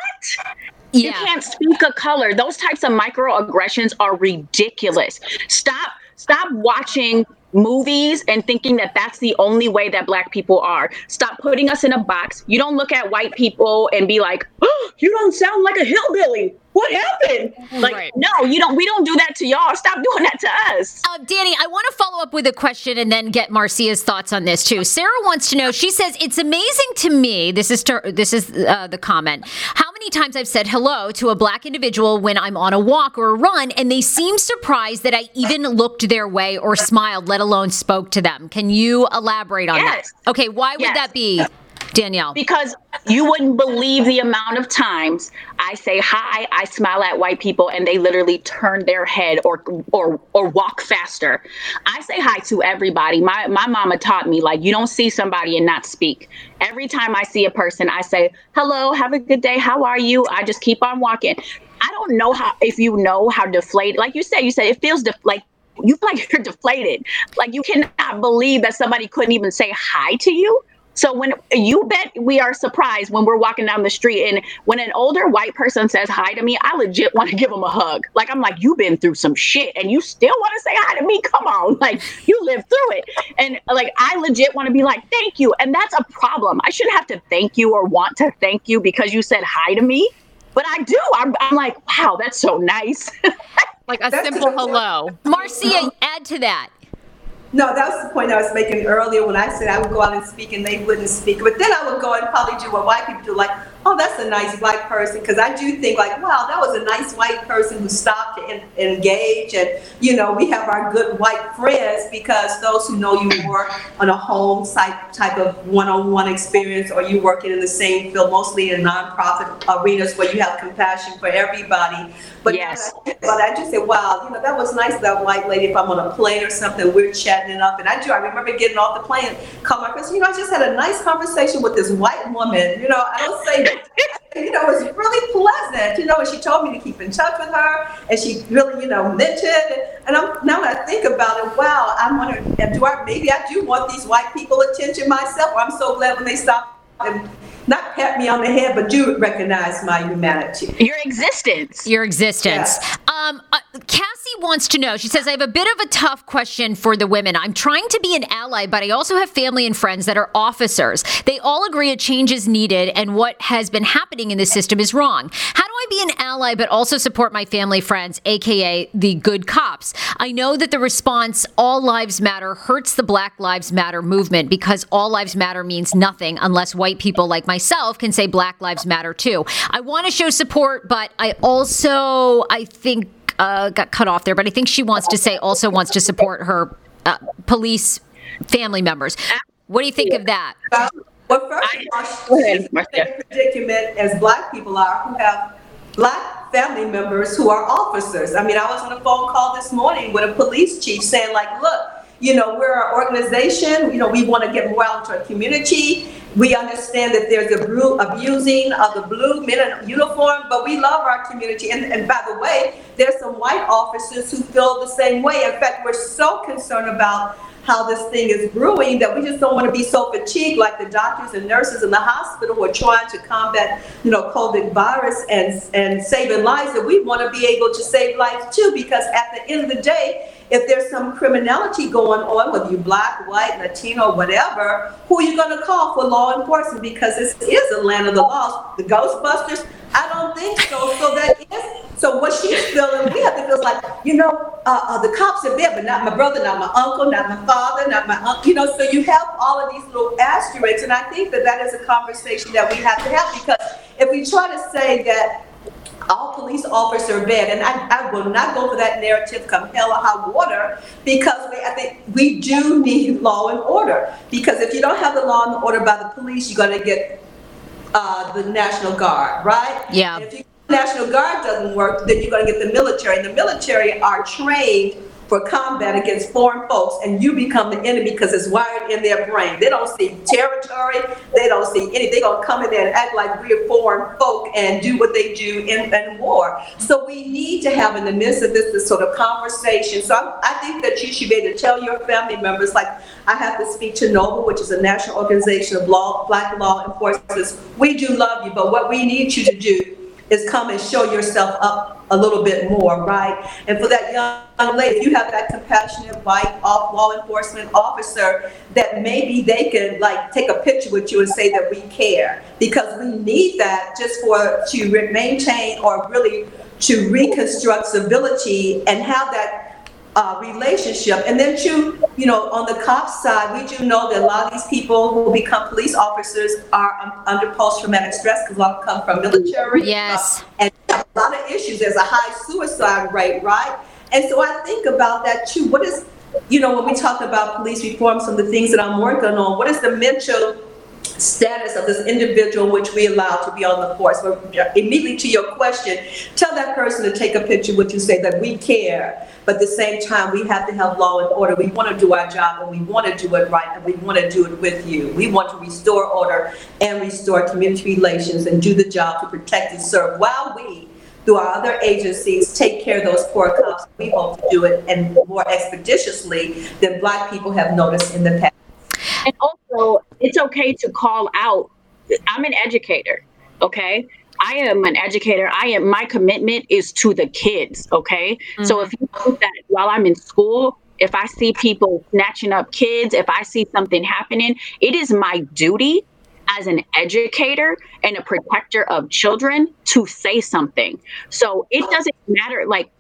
Yeah. You can't speak a color. Those types of microaggressions are ridiculous. Stop stop watching movies and thinking that that's the only way that black people are. Stop putting us in a box. You don't look at white people and be like, oh, "You don't sound like a hillbilly." What happened? Like, right. no, you don't. We don't do that to y'all. Stop doing that to us. Uh, Danni, I want to follow up with a question and then get Marcia's thoughts on this too. Sarah wants to know. She says it's amazing to me. This is ter- this is uh, the comment. How many times I've said hello to a black individual when I'm on a walk or a run, and they seem surprised that I even looked their way or smiled, let alone spoke to them. Can you elaborate on yes. that? Okay, why would yes. that be? Danielle? Because you wouldn't believe the amount of times I say hi, I smile at white people, and they literally turn their head or or or walk faster. I say hi to everybody. My my mama taught me like you don't see somebody and not speak. Every time I see a person, I say hello, have a good day, how are you? I just keep on walking. I don't know how if you know how deflated, like you said, you said it feels def- like you feel like you're deflated. Like you cannot believe that somebody couldn't even say hi to you. So when you bet we are surprised when we're walking down the street and when an older white person says hi to me, I legit want to give them a hug. Like I'm like, you've been through some shit and you still want to say hi to me? Come on. Like you lived through it. And like I legit want to be like, thank you. And that's a problem. I shouldn't have to thank you or want to thank you because you said hi to me. But I do. I'm, I'm like, wow, that's so nice. like a simple hello. Marcia, add to that. No, that was the point I was making earlier when I said I would go out and speak and they wouldn't speak. But then I would go and probably do what white people do, like oh, that's a nice black person. Because I do think like, wow, that was a nice white person who stopped to en- engage. And, you know, we have our good white friends because those who know you more on a home type, type of one-on-one experience or you working in the same field, mostly in nonprofit arenas where you have compassion for everybody. But Yes. but I just said, wow, you know, that was nice, that white lady, if I'm on a plane or something, we're chatting it up. And I do, I remember getting off the plane, call my friends, you know, I just had a nice conversation with this white woman, you know, I don't say, you know, it was really pleasant, you know, and she told me to keep in touch with her, and she really, you know, mentioned, and I'm, now that I think about it, wow, I'm wondering, do I, maybe I do want these white people attention myself, I'm so glad when they stop and not pat me on the head, but do recognize my humanity. Your existence. Your existence. Yes. Um, uh, Cassie wants to know. She says, "I have a bit of a tough question for the women. I'm trying to be an ally, but I also have family and friends that are officers. They all agree a change is needed, and what has been happening in the system is wrong. How do I be an ally but also support my family friends, aka the good cops? I know that the response "All Lives Matter" hurts the Black Lives Matter movement because all lives matter means nothing unless white people like myself can say Black Lives Matter too. I want to show support, but I also I think uh, got cut off there, but I think she wants to say also wants to support her uh, police family members. What do you think of that? Well, well, first of all, she's in Marcia. the same predicament as black people are who have black family members who are officers. I mean, I was on a phone call this morning with a police chief saying like, look, you know, we're an organization, you know, we want to get more out into our community. We understand that there's a bru- abusing of the blue men in uniform, but we love our community. And, and by the way, there's some white officers who feel the same way. In fact, we're so concerned about how this thing is brewing that we just don't want to be so fatigued like the doctors and nurses in the hospital who are trying to combat, you know, COVID virus and, and saving lives, that we want to be able to save lives too, because at the end of the day, if there's some criminality going on, whether you're black, white, Latino, whatever, who are you going to call for law enforcement? Because this is a land of the lost. The Ghostbusters, I don't think so. So that is, so what she's feeling, we have to feel like, you know, uh, uh, the cops are there, but not my brother, not my uncle, not my father, not my uncle, you know, so you have all of these little asterisks. And I think that that is a conversation that we have to have because if we try to say that all police officers are bad, and I, I will not go for that narrative come hell or high water, because we, I think we do need law and order. Because if you don't have the law and order by the police, you're gonna get, uh, the National Guard, right? Yeah. And if you, National Guard doesn't work, then you're gonna get the military, and the military are trained for combat against foreign folks, and you become the enemy because it's wired in their brain. They don't see territory, they don't see any, they gonna come in there and act like we're foreign folk and do what they do in, in war. So we need to have in the midst of this, this sort of conversation. So I, I think that you should be able to tell your family members, like, I have to speak to NOVA, which is a national organization of law, black law enforcers. We do love you, but what we need you to do is come and show yourself up a little bit more, right? And for that young lady, you have that compassionate white off law enforcement officer, that maybe they can like take a picture with you and say that we care, because we need that just for to maintain or really to reconstruct civility and have that uh, relationship. And then too, you know, on the cop side, we do know that a lot of these people who become police officers are um, under post-traumatic stress because a lot come from military. Yes. uh, and a lot of issues. There's a high suicide rate, right? And so I think about that too. What is, you know, when we talk about police reform, some of the things that I'm working on, what is the mental status of this individual which we allow to be on the force. But uh, immediately to your question, tell that person to take a picture with you, say that we care, but at the same time, we have to have law and order. We want to do our job and we want to do it right and we want to do it with you. We want to restore order and restore community relations and do the job to protect and serve while we through our other agencies, take care of those poor cops. We hope to do it and more expeditiously than black people have noticed in the past. And also, it's okay to call out. I'm an educator, okay? I am an educator. I am my commitment is to the kids, okay? So mm-hmm. if you know that while I'm in school, if I see people snatching up kids, if I see something happening, it is my duty as an educator and a protector of children to say something. So it doesn't matter like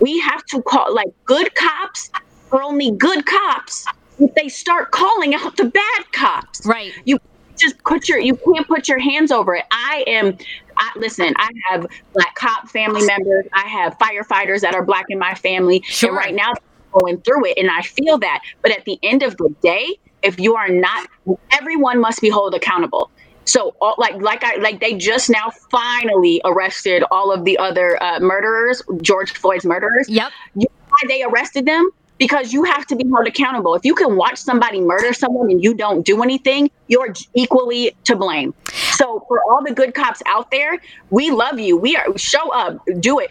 we have to call like good cops are only good cops they start calling out the bad cops. Right. You just put your you can't put your hands over it. I am I, listen, I have black cop family members. I have firefighters that are black in my family. Sure. And right now, going through it, and I feel that. But at the end of the day, if you are not, everyone must be held accountable. So, all, like, like I like they just now finally arrested all of the other uh, murderers, George Floyd's murderers. Yep. You know why they arrested them? Because you have to be held accountable. If you can watch somebody murder someone and you don't do anything, you're equally to blame. So for all the good cops out there, we love you. We are show up, do it.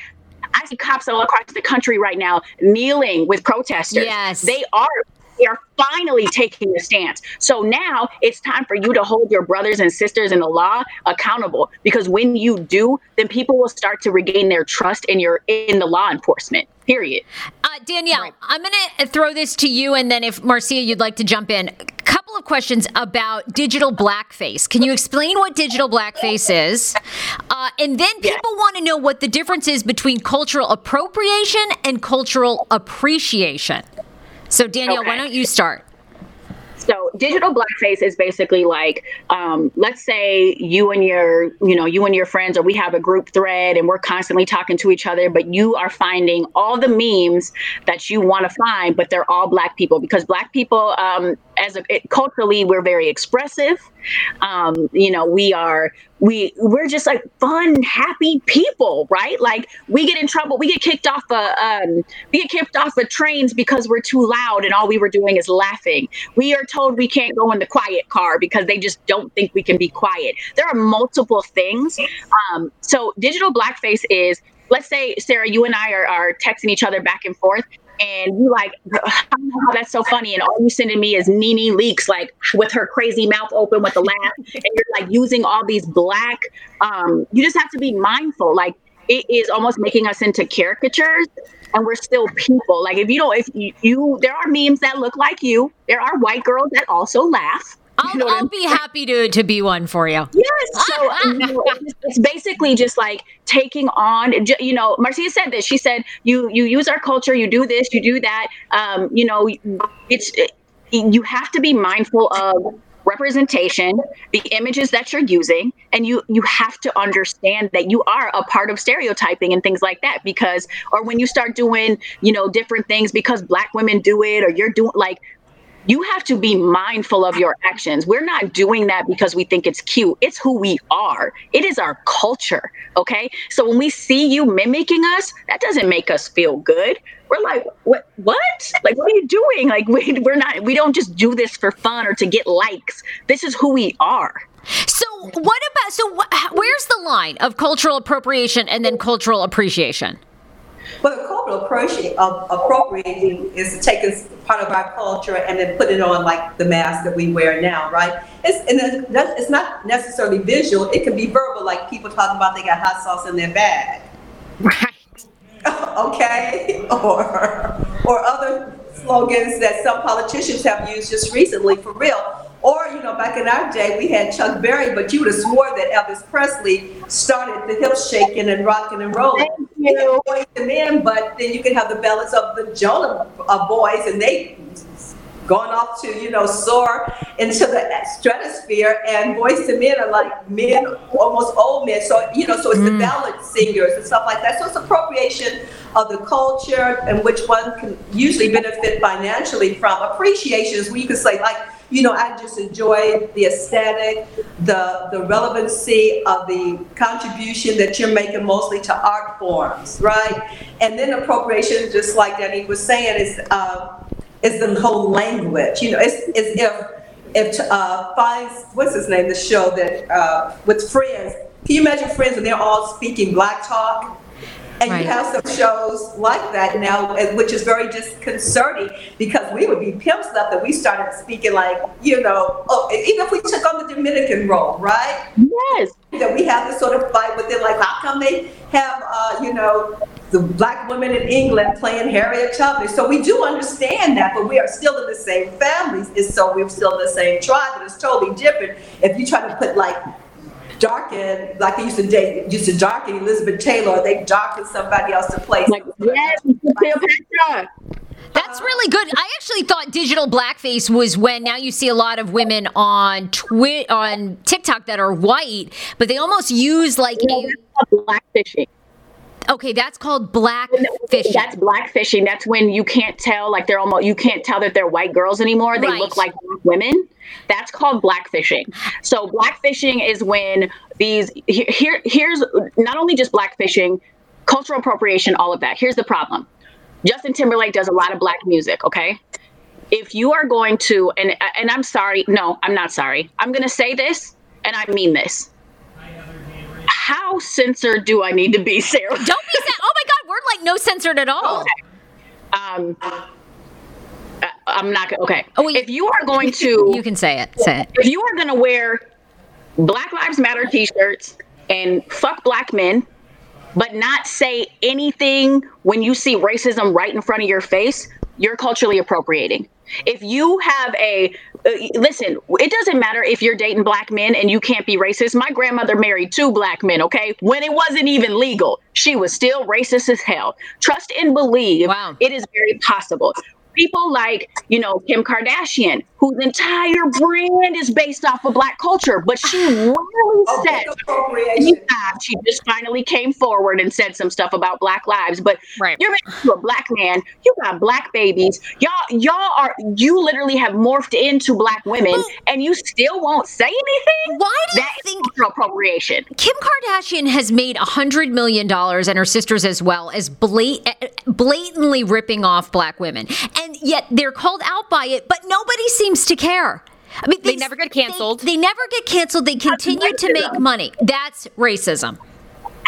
I see cops all across the country right now kneeling with protesters. Yes. They are they are finally taking a stance. So now it's time for you to hold your brothers and sisters in the law accountable because when you do, then people will start to regain their trust in your in the law enforcement. Period. Uh, Danielle, right. I'm going to throw this to you, and then if Marcia, you'd like to jump in. A couple of questions about digital blackface. Can you explain what digital blackface is? Uh, and then people yes. want to know what the difference is between cultural appropriation and cultural appreciation. So, Danielle, okay. why don't you start? So digital blackface is basically like, um, let's say you and your, you know, you and your friends, or we have a group thread and we're constantly talking to each other, but you are finding all the memes that you want to find, but they're all black people because black people, um, as a, it, culturally, we're very expressive. Um, you know, we are we we're just like fun, happy people, right? Like we get in trouble, we get kicked off a um, we get kicked off of trains because we're too loud, and all we were doing is laughing. We are told we can't go in the quiet car because they just don't think we can be quiet. There are multiple things. Um, so digital blackface is let's say Sarah, you and I are, are texting each other back and forth, and you like, oh, that's so funny. And all you sending me is NeNe Leakes, like with her crazy mouth open with the laugh. and you're like using all these black, um, you just have to be mindful. Like it is almost making us into caricatures and we're still people. Like if you don't, if you, you there are memes that look like you, there are white girls that also laugh. I'll, you know I'll be happy to, to be one for you. Yes. So you know, it's, it's, basically just like taking on, you know, Marcia said this. She said, you, you use our culture, you do this, you do that. Um, you know, it's, it, you have to be mindful of representation the images that you're using and you you have to understand that you are a part of stereotyping and things like that because or when you start doing you know different things because black women do it or you're doing like you have to be mindful of your actions. We're not doing that because we think it's cute. It's who we are. It is our culture. Okay. So when we see you mimicking us, that doesn't make us feel good. We're like, what? What? Like, what are you doing? Like, we, we're not. We don't just do this for fun or to get likes. This is who we are. So what about? So wh- where's the line of cultural appropriation and then cultural appreciation? Well, the cultural appropriating is taking part of our culture and then put it on like the mask that we wear now, right? It's, and it's not necessarily visual. It can be verbal, like people talking about they got hot sauce in their bag. Right. okay. Or, or other slogans that some politicians have used just recently for real. Or, you know, back in our day, we had Chuck Berry, but you would have swore that Elvis Presley started the hip shaking and rocking and rolling. Thank you. Boys and men, but then you can have the ballads of the Jonah uh, boys, and they gone off to, you know, soar into the stratosphere. And Boyz II Men are like men, almost old men. So, you know, so it's mm. the ballad singers and stuff like that. So it's appropriation of the culture and which one can usually benefit financially from. Appreciation is where you can say, like, you know, I just enjoy the aesthetic, the the relevancy of the contribution that you're making mostly to art forms, right? And then appropriation, just like Danni was saying, is uh, is the whole language. You know, it's, it's if if uh, finds what's his name, the show that uh, with friends. Can you imagine friends and they're all speaking black talk? And right. you have some shows like that now, which is very disconcerting because we would be pimps enough that we started speaking like, you know, oh, even if we took on the Dominican role, right? Yes. That we have this sort of fight with them, like, how come they have, uh, you know, the black women in England playing Harriet Tubman. So we do understand that, but we are still in the same families. Is so we're still in the same tribe, and it's totally different if you try to put like darken, like they used to date, used to darken Elizabeth Taylor, they darken somebody else to play. Like, yes, Cleopatra. That's really good. I actually thought digital blackface was when now you see a lot of women on Twi- on TikTok that are white, but they almost use like No, a that's blackfishing. Okay, that's called black fishing. That's black fishing. That's when you can't tell, like they're almost, you can't tell that they're white girls anymore. They Right. look like black women. That's called black fishing. So black fishing is when these he- here here's not only just black fishing, cultural appropriation, all of that. Here's the problem. Justin Timberlake does a lot of black music. Okay, if you are going to, and and I'm sorry, no, I'm not sorry. I'm gonna say this, and I mean this. How censored do I need to be, Sarah? Don't be sad. Oh my god, we're like no censored at all. um uh, I'm not gonna okay. Oh, wait. if you are going to You can say it. Say it. if you are gonna wear Black Lives Matter t-shirts and fuck black men, but not say anything when you see racism right in front of your face, you're culturally appropriating. If you have a uh, listen, it doesn't matter if you're dating black men and you can't be racist. My grandmother married two black men, okay? When it wasn't even legal, she was still racist as hell. Trust and believe Wow. it is very possible. People like, you know, Kim Kardashian, whose entire brand is based off of black culture, but she really said she just finally came forward and said some stuff about black lives. But Right. you're married to a black man, you got black babies. Y'all, y'all are you literally have morphed into black women and you still won't say anything? Why do you That is think appropriation. Kim Kardashian has made a hundred million dollars, and her sisters as well, as blat- eh, eh, blatantly ripping off black women, and yet they're called out by it, but nobody seems to care. I mean, They never get canceled. They, they never get canceled. They continue to make money. That's racism.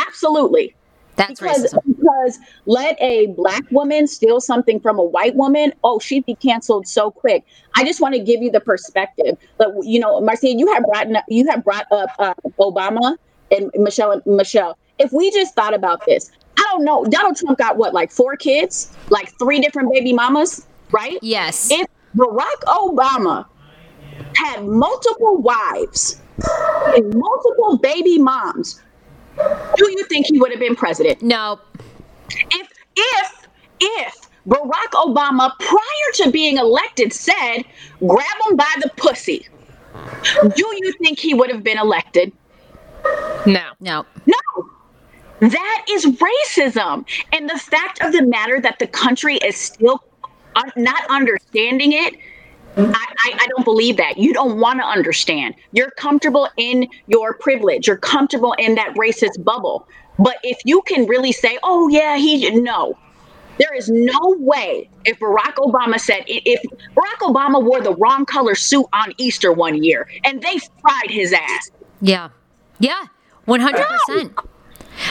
Absolutely. That's because, racism. because let a black woman steal something from a white woman, oh, she'd be canceled so quick. I just want to give you the perspective. But you know, Marcia, you have brought you have brought up uh, Obama and Michelle and Michelle. If we just thought about this, I don't know. Donald Trump got what, like four kids, like three different baby mamas, right? Yes. If Barack Obama had multiple wives and multiple baby moms, do you think he would have been president? no. if if if Barack Obama prior to being elected said grab him by the pussy do you think he would have been elected No. No. no that is racism and the fact of the matter that the country is still un- not understanding it I, I, I don't believe that. You don't want to understand. You're comfortable in your privilege. You're comfortable in that racist bubble. But if you can really say, oh, yeah, he, no, there is no way if Barack Obama said, if Barack Obama wore the wrong color suit on Easter one year and they fried his ass, Yeah. Yeah. One hundred percent.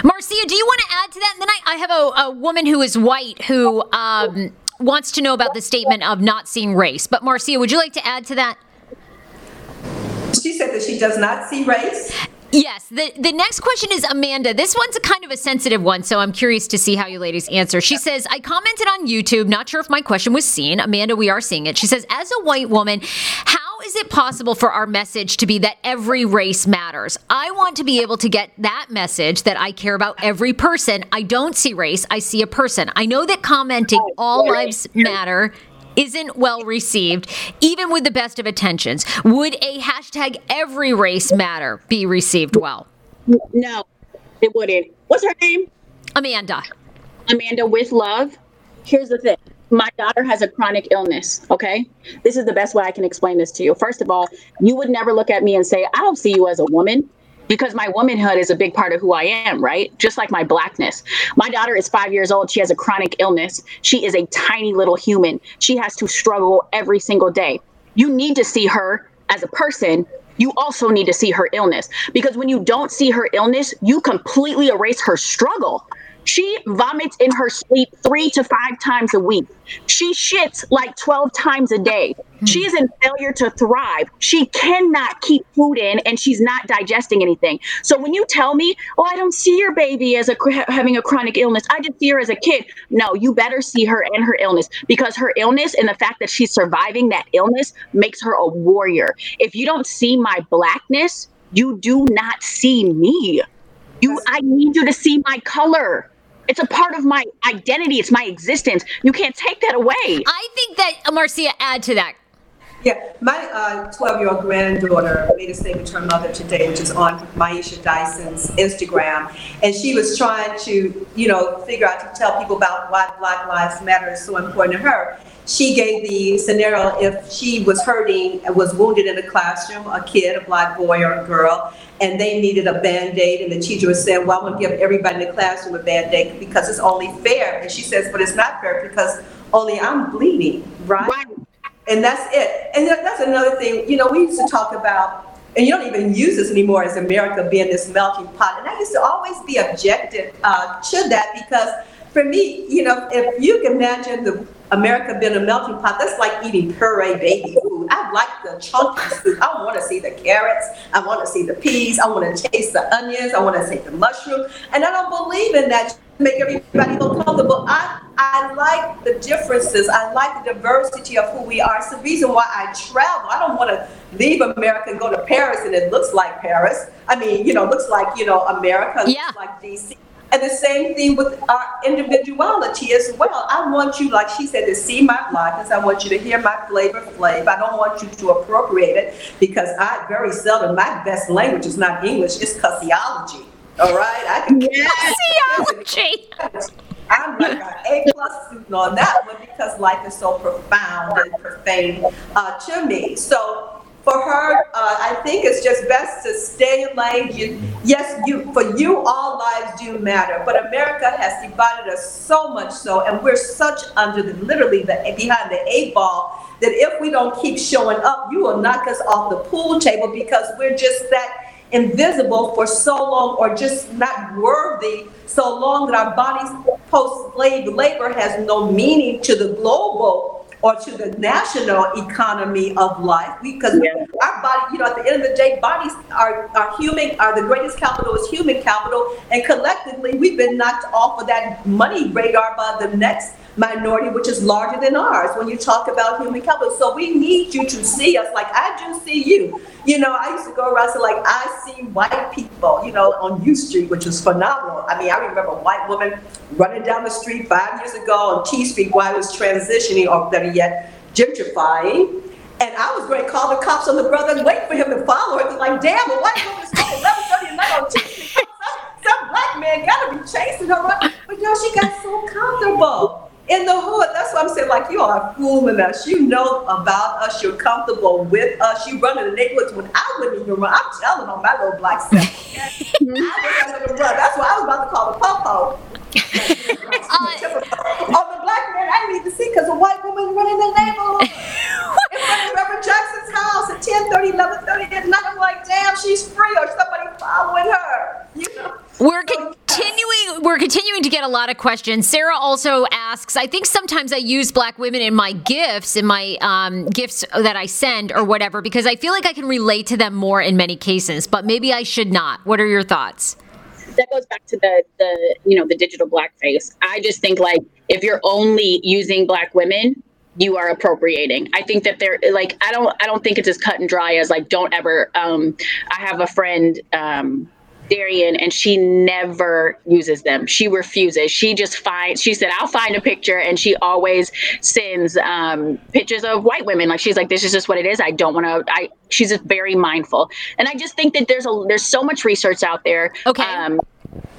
Marcia, do you want to add to that? And then I, I have a, a woman who is white who um, wants to know about the statement of not seeing race. But Marcia, would you like to add to that? She said that she does not see race. Yes. The the next question is Amanda. This one's a kind of a sensitive one, so I'm curious to see how you ladies answer. She says, I commented on YouTube, not sure if my question was seen. Amanda, we are seeing it. She says, as a white woman, how is it possible for our message to be that every race matters? I want to be able to get that message that I care about every person. I don't see race, I see a person. I know that commenting all lives matter isn't well received, even with the best of intentions. Would a hashtag every race matter be received well? no, it wouldn't. What's her name? Amanda. Amanda, with love, here's the thing. My daughter has a chronic illness, okay? This is the best way I can explain this to you. First of all, you would never look at me and say, I don't see you as a woman because my womanhood is a big part of who I am, right? Just like my blackness. My daughter is five years old. She has a chronic illness. She is a tiny little human. She has to struggle every single day. You need to see her as a person you also need to see her illness because when you don't see her illness, you completely erase her struggle. She vomits in her sleep three to five times a week. She shits like 12 times a day. She is in failure to thrive. She cannot keep food in and she's not digesting anything. So when you tell me, oh, I don't see your baby as a having a chronic illness, I just see her as a kid. No, you better see her and her illness because her illness and the fact that she's surviving that illness makes her a warrior. If you don't see my blackness, you do not see me. You, I need you to see my color. It's a part of my identity. It's my existence. You can't take that away. I think that Marcia add to that. Yeah, my uh, 12 year old granddaughter made a statement to her mother today, which is on Marcia Dyson's Instagram. And she was trying to, you know, figure out to tell people about why Black Lives Matter is so important to her. She gave the scenario if she was hurting, was wounded in the classroom, a kid, a black boy or a girl, and they needed a band aid, and the teacher was saying, Well, I'm going to give everybody in the classroom a band aid because it's only fair. And she says, But it's not fair because only I'm bleeding, right? right and that's it. And that's another thing, you know, we used to talk about, and you don't even use this anymore as America being this melting pot. And I used to always be objective uh, to that because for me, you know, if you can imagine the America being a melting pot, that's like eating puree baby food. I like the chunky food. I want to see the carrots. I want to see the peas. I want to taste the onions. I want to see the mushroom. And I don't believe in that make everybody feel comfortable. I, I like the differences. I like the diversity of who we are. It's the reason why I travel. I don't want to leave America and go to Paris and it looks like Paris. I mean, you know, looks like, you know, America, yeah. looks like DC. And the same thing with our individuality as well. I want you, like she said, to see my blackness. I want you to hear my flavor flav. I don't want you to appropriate it because I very seldom, my best language is not English, it's cussiology. All right, I can Cussiology. I'm like an A plus student on that one because life is so profound and profane uh, to me. So for her, uh, I think it's just best to stay in lane. You, yes, you for you, all lives do matter, but America has divided us so much so, and we're such under the literally the behind the eight ball that if we don't keep showing up, you will knock us off the pool table because we're just that invisible for so long, or just not worthy so long that our bodies post-slave labor has no meaning to the global or to the national economy of life because yeah. our body you know at the end of the day bodies are, are human are the greatest capital is human capital and collectively we've been knocked off of that money radar by the next minority which is larger than ours when you talk about human capital so we need you to see us like i do see you you know i used to go around and say, like i see white people you know on u street which is phenomenal i mean i remember a white woman running down the street five years ago on t street while i was transitioning or better yet gentrifying and I was going to call the cops on the brother and wait for him to follow her. Like, damn, a white woman is 11:30 at night on T Street. Some, some black man got to be chasing her. But you know, she got so comfortable in the hood. That's what I'm saying. Like, you are fooling us. You know about us. You're comfortable with us. You run in the neighborhoods when I wouldn't even run. I'm telling on my little black self. I was run. That's why I was about to call the popo. uh, oh, the black man I need to see because a white woman running the neighborhood. in front of Reverend Jackson's house at 10 30, 11 30 at night. I'm like, damn, she's free or somebody following her. You know? We're continuing we're continuing to get a lot of questions. Sarah also asks, I think sometimes I use black women in my gifts, in my um, gifts that I send or whatever, because I feel like I can relate to them more in many cases, but maybe I should not. What are your thoughts? That goes back to the the you know the digital blackface. I just think like if you're only using black women, you are appropriating. I think that they're like I don't I don't think it's as cut and dry as like don't ever um I have a friend um Darian, and she never uses them. She refuses. She just finds. She said, "I'll find a picture," and she always sends um, pictures of white women. Like she's like, "This is just what it is. I don't want to." I. She's just very mindful, and I just think that there's a there's so much research out there. Okay. Um,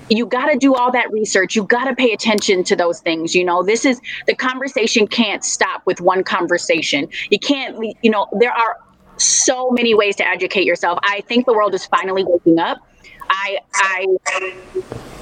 you got to do all that research. You got to pay attention to those things. You know, this is the conversation can't stop with one conversation. You can't, you know, there are so many ways to educate yourself. I think the world is finally waking up I I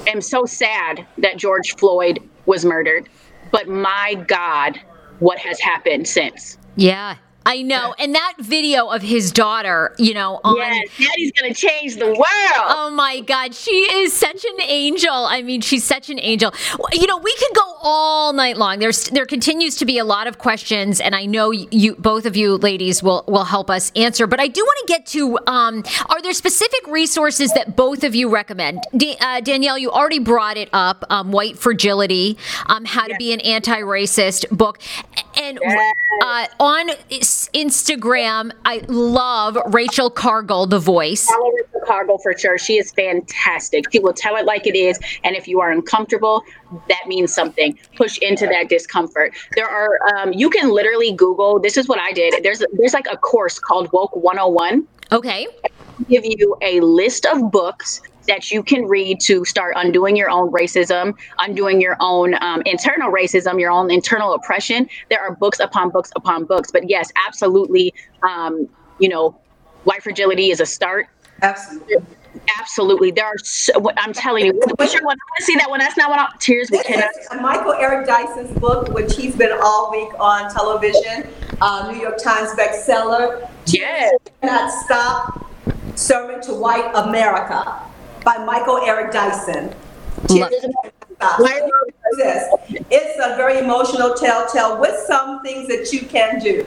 am so sad that George Floyd was murdered, but my God, what has happened since? Yeah, I know. And that video of his daughter, you know, on Yes, Daddy's gonna change the world. Oh my God. She is such an angel. I mean, she's such an angel. You know, we could go all night long. There's there continues to be a lot of questions, and I know you both of you ladies will will help us answer. But I do want to get to um, are there specific resources that both of you recommend? D- uh, Danielle, you already brought it up, um, White Fragility, um, How to. Be an Anti-Racist book. And uh, on Instagram, I love Rachel Cargle, the voice. Follow Rachel Cargle for sure. She is fantastic. She will tell it like it is. And if you are uncomfortable, that means something. Push into that discomfort. There are, um, you can literally Google, this is what I did. There's, there's like a course called Woke 101. Okay. Give you a list of books that you can read to start undoing your own racism, undoing your own um, internal racism, your own internal oppression. There are books upon books upon books. But yes, absolutely, um, you know, white fragility is a start. Absolutely. Absolutely. There are, so, I'm telling you, what's your one? I want to see that one. That's not what Tears We Cannot. Michael Eric Dyson's book, which he's been all week on television, uh, New York Times bestseller. Yes. Cannot Stop Sermon to White America by Michael Eric Dyson. It's a very emotional telltale with some things that you can do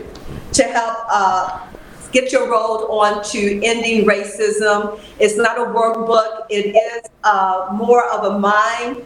to help uh, get your road on to ending racism. It's not a workbook. It is uh, more of a mind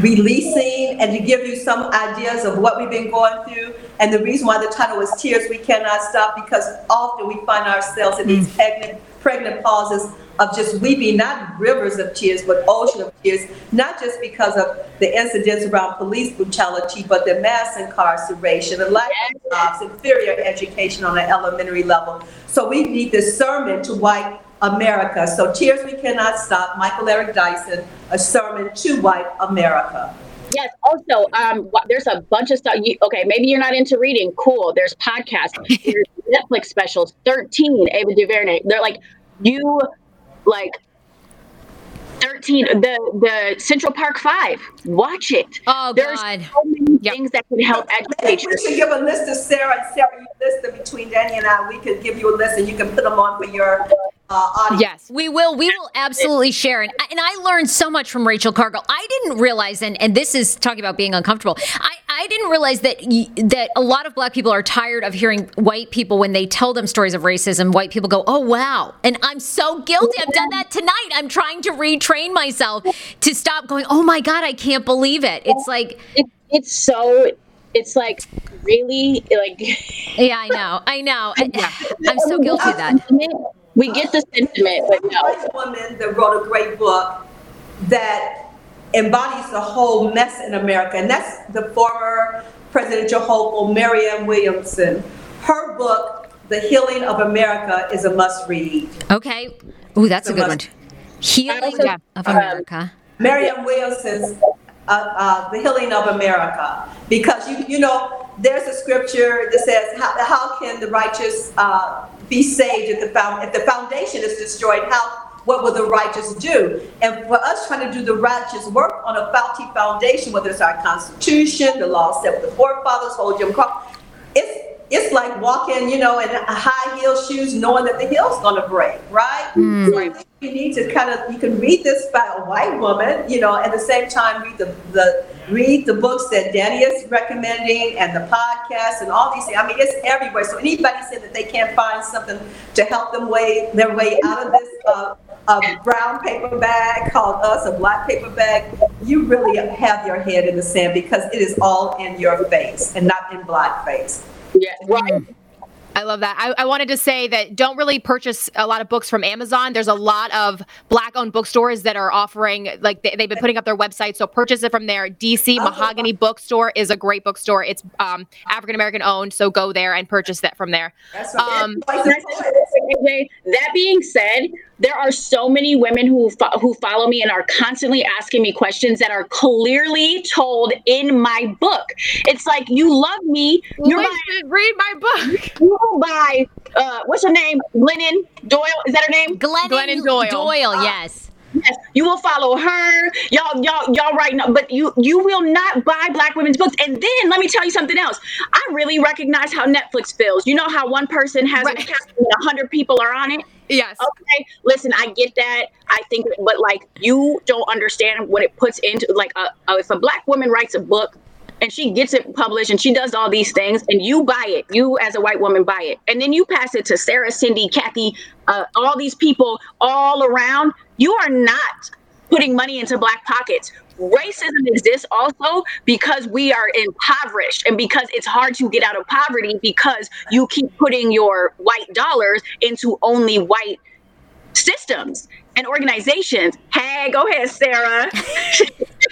releasing and to give you some ideas of what we've been going through. And the reason why the title is Tears We Cannot Stop because often we find ourselves in these pregnant, pregnant pauses of just weeping, not rivers of tears, but ocean of tears, not just because of the incidents around police brutality, but the mass incarceration, the lack of jobs, inferior education on an elementary level. So we need this sermon to white America. So Tears We Cannot Stop, Michael Eric Dyson, a sermon to white America. Yes. Also, um, there's a bunch of stuff. You, okay, maybe you're not into reading. Cool. There's podcasts. There's Netflix specials. Thirteen. Ava DuVernay. They're like you like 13 the the central park five. Watch it. Oh there's god so many yep. things that can help educate you we should give a list to sarah and sarah you list them between danni and i. We could give you a list and you can put them on for your uh. Yes, we will. We will absolutely share. And, and I learned so much from Rachel Cargle. I didn't realize, and, and this is talking about being uncomfortable. I, I didn't realize that that a lot of black people are tired of hearing white people when they tell them stories of racism. White people go, "Oh wow," and I'm so guilty. I've done that tonight. I'm trying to retrain myself to stop going. Oh my god, I can't believe it. It's like it, it's so. It's like really like. yeah, I know. I know. I, I'm so guilty of that we get the sentiment, but no. White woman that wrote a great book that embodies the whole mess in America, and that's the former presidential hopeful Marianne Williamson. Her book, The Healing of America, is a must read. Okay. Ooh, that's a, a good one. Healing yeah. of America. Um, Marianne Williamson's uh, uh, The Healing of America. Because, you, you know, there's a scripture that says, how, how can the righteous uh, be saved if the, found, if the foundation is destroyed? How what will the righteous do? And for us trying to do the righteous work on a faulty foundation, whether it's our Constitution, the laws set with the forefathers, hold Jim Crow, it's it's like walking, you know, in high heel shoes, knowing that the heel's going to break, right? Mm. So you need to kind of you can read this by a white woman, you know, at the same time read the the read the books that Danni is recommending and the podcast and all these things. I mean, it's everywhere. So anybody said that they can't find something to help them way their way out of this uh, a brown paper bag called us a black paper bag, you really have your head in the sand because it is all in your face and not in black face. Yeah, right. I love that. I, I, wanted to say that don't really purchase a lot of books from Amazon. There's a lot of black owned bookstores that are offering, like, they, have been putting up their website. So purchase it from there. DC oh. Mahogany Bookstore is a great bookstore. It's um, African American owned. So go there and purchase that from there. That's. Um, that being said, there are so many women who fo- who follow me and are constantly asking me questions that are clearly told in my book. It's like you love me. You should read my book. You will buy uh, what's her name? Glennon Doyle. Is that her name? Glennon, Glennon Doyle. Doyle. Uh, yes. Yes, you will follow her. Y'all, y'all, y'all right now, but you you will not buy black women's books. And then let me tell you something else. I really recognize how Netflix feels. You know how one person has right. an account and a hundred people are on it? Yes. Okay. Listen, I get that. I think, but like, you don't understand what it puts into like, a, a, if a black woman writes a book and she gets it published and she does all these things and you buy it, you as a white woman buy it, and then you pass it to Sarah, Cindy, Kathy, uh, all these people all around. You are not putting money into black pockets. Racism exists also because we are impoverished and because it's hard to get out of poverty because you keep putting your white dollars into only white systems and organizations. Hey, go ahead, Sarah.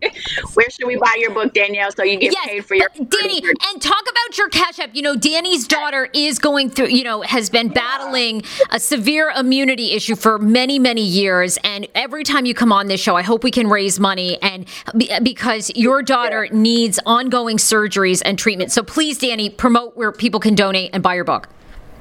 Where should we buy your book, Danielle, so you get yes, paid for your Danni? And talk about your cash app. You know, Danni's daughter is going through. You know, has been battling a severe immunity issue for many, many years. And every time you come on this show, I hope we can raise money and because your daughter needs ongoing surgeries and treatment. So please, Danni, promote where people can donate and buy your book.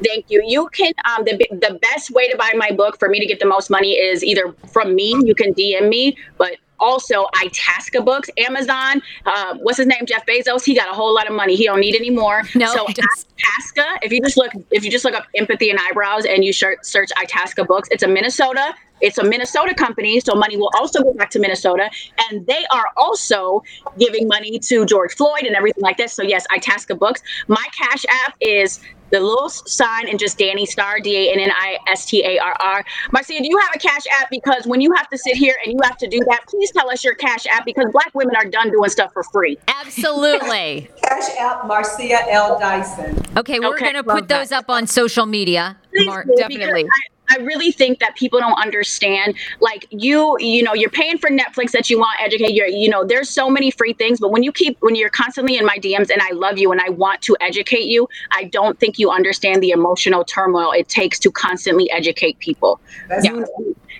Thank you. You can um, the the best way to buy my book for me to get the most money is either from me. You can DM me, but also Itasca books, Amazon. Uh, what's his name? Jeff Bezos. He got a whole lot of money. He don't need any more. No, so Itasca. If you just look, if you just look up empathy and eyebrows and you search, search Itasca books, it's a Minnesota. It's a Minnesota company, so money will also go back to Minnesota, and they are also giving money to George Floyd and everything like this. So yes, Itasca books. My Cash App is the little sign and just Danni Starr, D A N N I S T A R R. Marcia, do you have a cash app? Because when you have to sit here and you have to do that, please tell us your cash app because black women are done doing stuff for free. Absolutely. cash app Marcia L. Dyson. Okay, we're okay, going to put those up on social media. Mar- definitely. I, I really think that people don't understand. Like you, you know, you're paying for Netflix that you want to educate. You're, you know, there's so many free things, but when you keep, when you're constantly in my DMs and I love you and I want to educate you, I don't think you understand the emotional turmoil it takes to constantly educate people. That's yeah.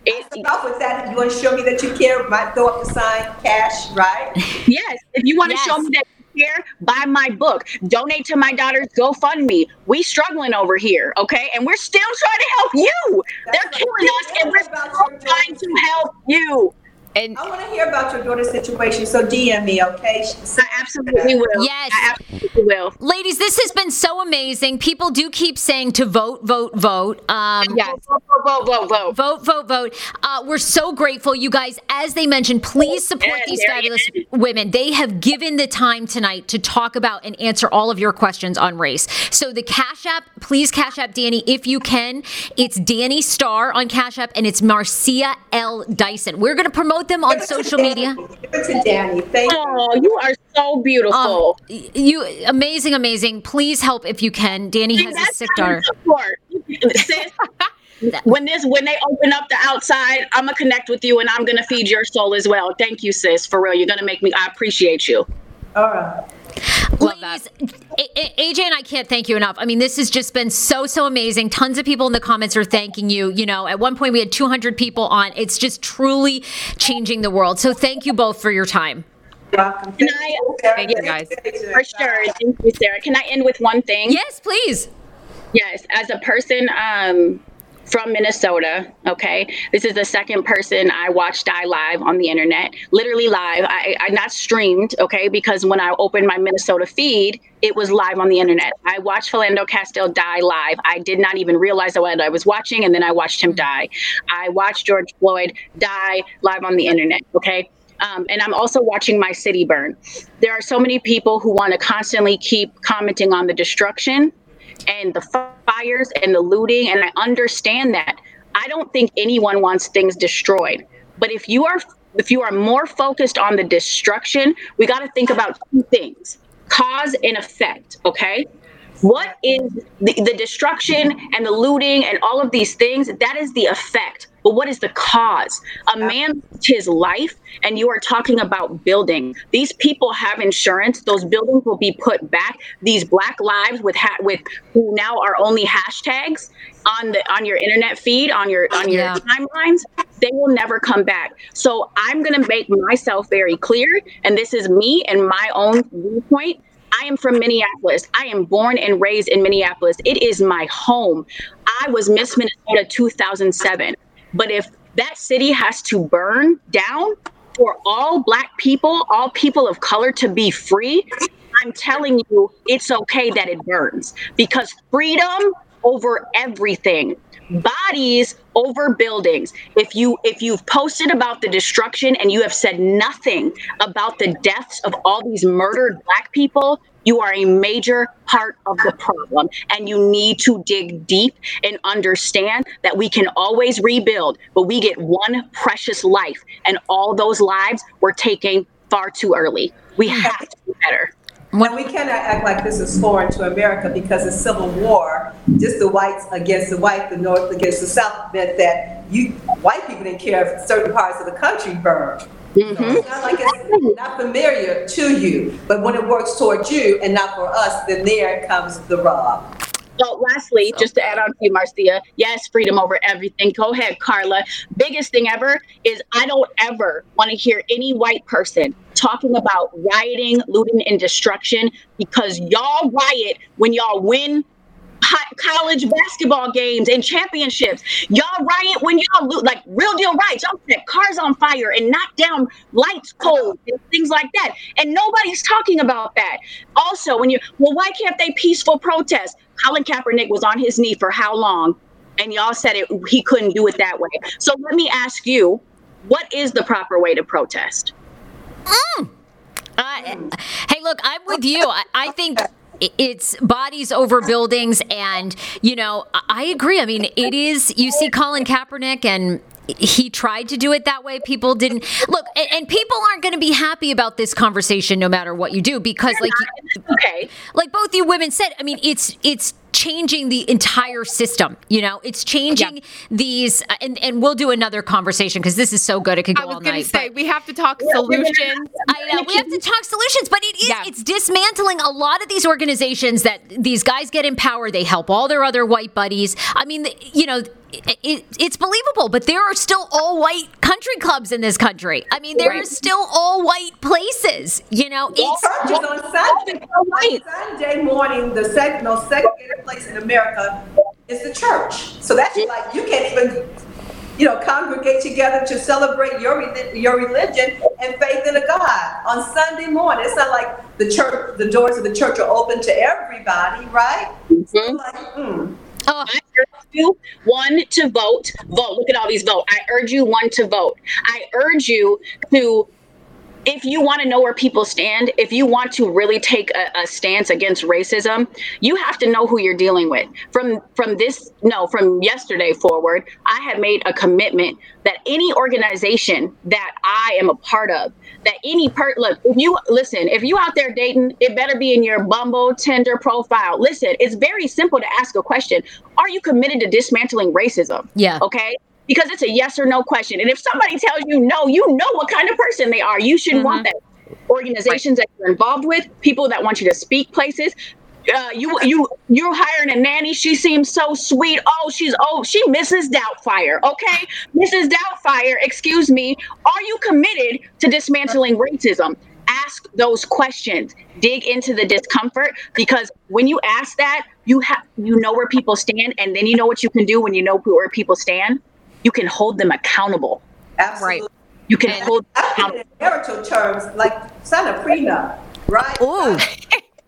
It, off with that. You want to show me that you care? Might throw up the sign, cash, right? Yes. If you want to yes. show me that here, buy my book. Donate to my daughter's GoFundMe. We struggling over here, okay? And we're still trying to help you. That's They're killing us, and we're still trying to help you. And I want to hear about your daughter's situation. So DM me, okay? I absolutely will. Yes, I absolutely will. Ladies, this has been so amazing. People do keep saying to vote, vote, vote. Um, yes, vote, vote, vote, vote, vote, vote, vote. Uh, we're so grateful, you guys. As they mentioned, please support these fabulous women. They have given the time tonight to talk about and answer all of your questions on race. So the Cash App, please Cash App Danni if you can. It's Danni Starr on Cash App, and it's Marcia L Dyson. We're going to promote them on social media? to Danni. Thank you. Oh, you are so beautiful. Um, you amazing, amazing. Please help if you can. Danni has a sick daughter. when this when they open up the outside, I'm gonna connect with you and I'm gonna feed your soul as well. Thank you, sis. For real, you're gonna make me. I appreciate you. All right. Love Ladies, that. AJ and I can't thank you enough. I mean, this has just been so, so amazing. Tons of people in the comments are thanking you. You know, at one point we had 200 people on. It's just truly changing the world. So thank you both for your time. Welcome. Can I, thank you guys. For sure. Thank you, Sarah. Can I end with one thing? Yes, please. Yes. As a person, um, from Minnesota. Okay. This is the second person I watched die live on the internet, literally live. I, I not streamed. Okay. Because when I opened my Minnesota feed, it was live on the internet. I watched Philando Castile die live. I did not even realize what I was watching. And then I watched him die. I watched George Floyd die live on the internet. Okay. Um, and I'm also watching my city burn. There are so many people who want to constantly keep commenting on the destruction and the fires and the looting. And I understand that. I don't think anyone wants things destroyed. But if you are if you are more focused on the destruction, we got to think about two things: cause and effect. Okay. What is the, the destruction and the looting and all of these things? That is the effect but what is the cause? A man his life, and you are talking about building. These people have insurance. Those buildings will be put back. These Black lives with ha- with who now are only hashtags on the on your internet feed on your on your yeah. timelines. They will never come back. So I'm going to make myself very clear, and this is me and my own viewpoint. I am from Minneapolis. I am born and raised in Minneapolis. It is my home. I was Miss Minnesota 2007. But if that city has to burn down for all Black people, all people of color to be free, I'm telling you, it's okay that it burns. Because freedom over everything bodies over buildings. If you if you've posted about the destruction and you have said nothing about the deaths of all these murdered black people You are a major part of the problem, and you need to dig deep and understand that we can always rebuild, but we get one precious life, and all those lives were taken far too early. We hmm. have to do better. When we cannot act like this is foreign to America because the Civil War, just the whites against the white, the North against the South, meant that you white people didn't care if certain parts of the country burned. Mm-hmm. So it's not like it's not familiar to you, but when it works towards you and not for us, then there comes the rub. So, lastly, just to add on to you, Marcia, yes, freedom over everything. Go ahead, Carla. Biggest thing ever is I don't ever want to hear any white person talking about rioting, looting, and destruction because y'all riot when y'all win college basketball games and championships. Y'all riot when y'all loot, like real deal riots. Y'all set cars on fire and knock down lights poles and things like that. And nobody's talking about that. Also, when you, well, why can't they peaceful protest? Colin Kaepernick was on his knee for how long? And y'all said it, he couldn't do it that way. So let me ask you, what is the proper way to protest? Mm. Uh, hey, look, I'm with you. I, I think it's bodies over buildings and you know i agree. I mean it is you see colin kaepernick and he tried to do it that way. People didn't look and, and people aren't going to be happy about this conversation no matter what you do because like okay. like both you women said i mean it's it's changing the entire system. You know, it's changing these, uh, and, and we'll do another conversation because this is so good. It could go all night. I was going to say we have to talk solutions. I know we have to talk solutions, but it is yeah. it's dismantling a lot of these organizations that these guys get in power. They help all their other white buddies. I mean, you know. It, it's believable, but there are still all white country clubs in this country. I mean, there right. are still all white places. You know, it's on Sunday, on Sunday morning. The second, no segregated place in America is the church. So that's like you can't even, you know, congregate together to celebrate your your religion and faith in a God on Sunday morning. It's not like the church, the doors of the church are open to everybody, right? Mm-hmm. like, hmm. Oh, I urge you one to vote. Vote. Look at all these vote. I urge you one to vote. I urge you to if you want to know where people stand, if you want to really take a, a, stance against racism, you have to know who you're dealing with. From from this no, from yesterday forward, I have made a commitment that any organization that I am a part of, that any part look, if you listen, if you out there dating, it better be in your Bumble, Tinder profile. Listen, it's very simple to ask a question. Are you committed to dismantling racism? Yeah. Okay because it's a yes or no question. And if somebody tells you no, you know what kind of person they are. You shouldn't mm-hmm. want that. Organizations right. that you're involved with, people that want you to speak places. Uh, you you you're hiring a nanny. She seems so sweet. Oh, she's oh she Mrs. Doubtfire. Okay, Mrs. Doubtfire. Excuse me. Are you committed to dismantling racism? Ask those questions. Dig into the discomfort because when you ask that, you have you know where people stand, and then you know what you can do when you know where people stand you can hold them accountable. Absolutely. Right. You can and hold in marital terms, like sign a prenup, right? Ooh.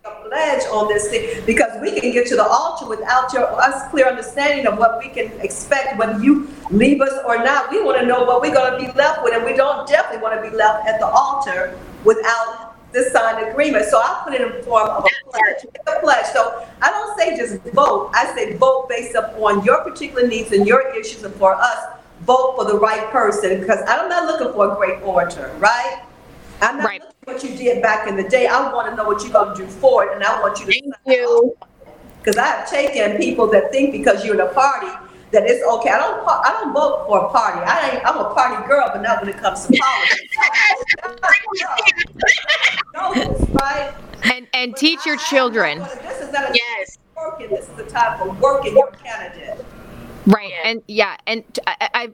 a pledge on this thing because we can get to the altar without your us clear understanding of what we can expect whether you leave us or not. We want to know what we're going to be left with, and we don't definitely want to be left at the altar without this signed agreement. So I put it in form of a pledge. A pledge. So I don't say just vote. I say vote based upon your particular needs and your issues, and for us, vote for the right person. Because I'm not looking for a great orator, right? I'm not right. looking what you did back in the day. I want to know what you're going to do for it, and I want you to. Thank you. Because I have taken people that think because you're in a party that it's okay. I don't I don't vote for a party. I ain't I'm a party girl, but not when it comes to politics. right? And and but teach your children. This is not a yes. working. This is the time for working your candidate. Right. And yeah, and I, I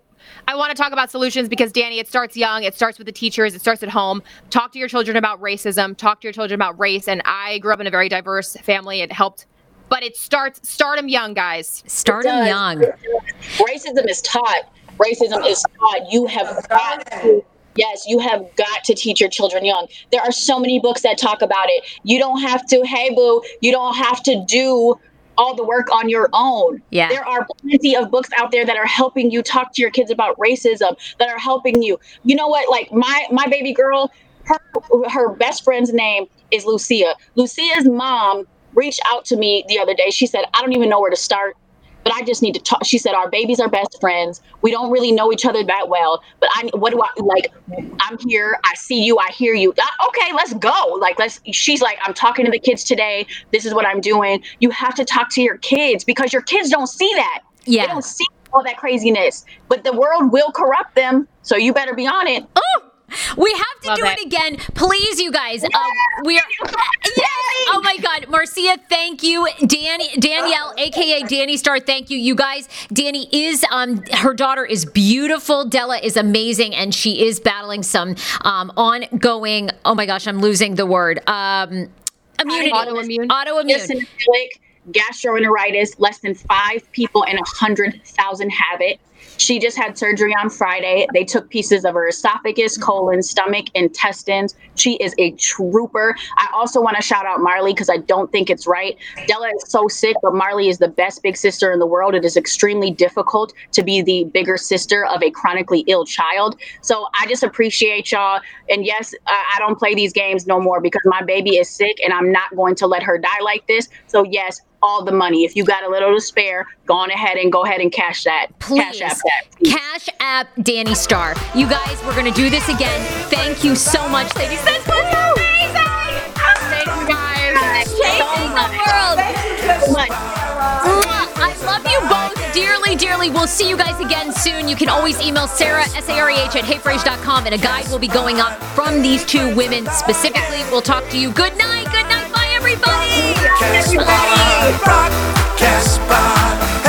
I want to talk about solutions because Danni, it starts young. It starts with the teachers. It starts at home. Talk to your children about racism. Talk to your children about race. And I grew up in a very diverse family. It helped but it starts start them young, guys. Start them young. Racism is taught. Racism is taught. You have got to. Yes, you have got to teach your children young. There are so many books that talk about it. You don't have to, hey boo, you don't have to do all the work on your own. Yeah. There are plenty of books out there that are helping you talk to your kids about racism, that are helping you. You know what? Like my my baby girl, her her best friend's name is Lucia. Lucia's mom reached out to me the other day. She said, I don't even know where to start but I just need to talk. She said, Our babies are best friends. We don't really know each other that well, but I, what do I like? I'm here. I see you. I hear you. Uh, okay, let's go. Like, let's, she's like, I'm talking to the kids today. This is what I'm doing. You have to talk to your kids because your kids don't see that. Yeah. They don't see all that craziness, but the world will corrupt them. So you better be on it. Oh! We have to Love do it. it. again, please, you guys. Um, we are. Yes. Oh my God, Marcia, thank you, Danni, Danielle, aka Danni Starr, thank you, you guys. Danni is um, her daughter is beautiful. Della is amazing, and she is battling some um, ongoing. Oh my gosh, I'm losing the word. Um, immunity, Autoimmune. autoimmune. eosinophilic gastroenteritis. Less than five people in a hundred thousand have it. She just had surgery on Friday. They took pieces of her esophagus, colon, stomach, intestines. She is a trooper. I also want to shout out Marley because I don't think it's right. Della is so sick, but Marley is the best big sister in the world. It is extremely difficult to be the bigger sister of a chronically ill child. So I just appreciate y'all. And yes, I don't play these games no more because my baby is sick and I'm not going to let her die like this. So yes, all the money. If you got a little to spare, go on ahead and go ahead and cash that. Please. Cash app that. please. Cash app Danni Starr. You guys, we're going to do this again. Thank you so much, ladies. This was amazing. Thank you guys. Changing the world. So much. I love you both dearly, dearly. We'll see you guys again soon. You can always email Sarah, S-A-R-A-H at heyfrase.com and a guide will be going up from these two women specifically. We'll talk to you. Good night. Good night everybody! Everybody! Rock, Casbah.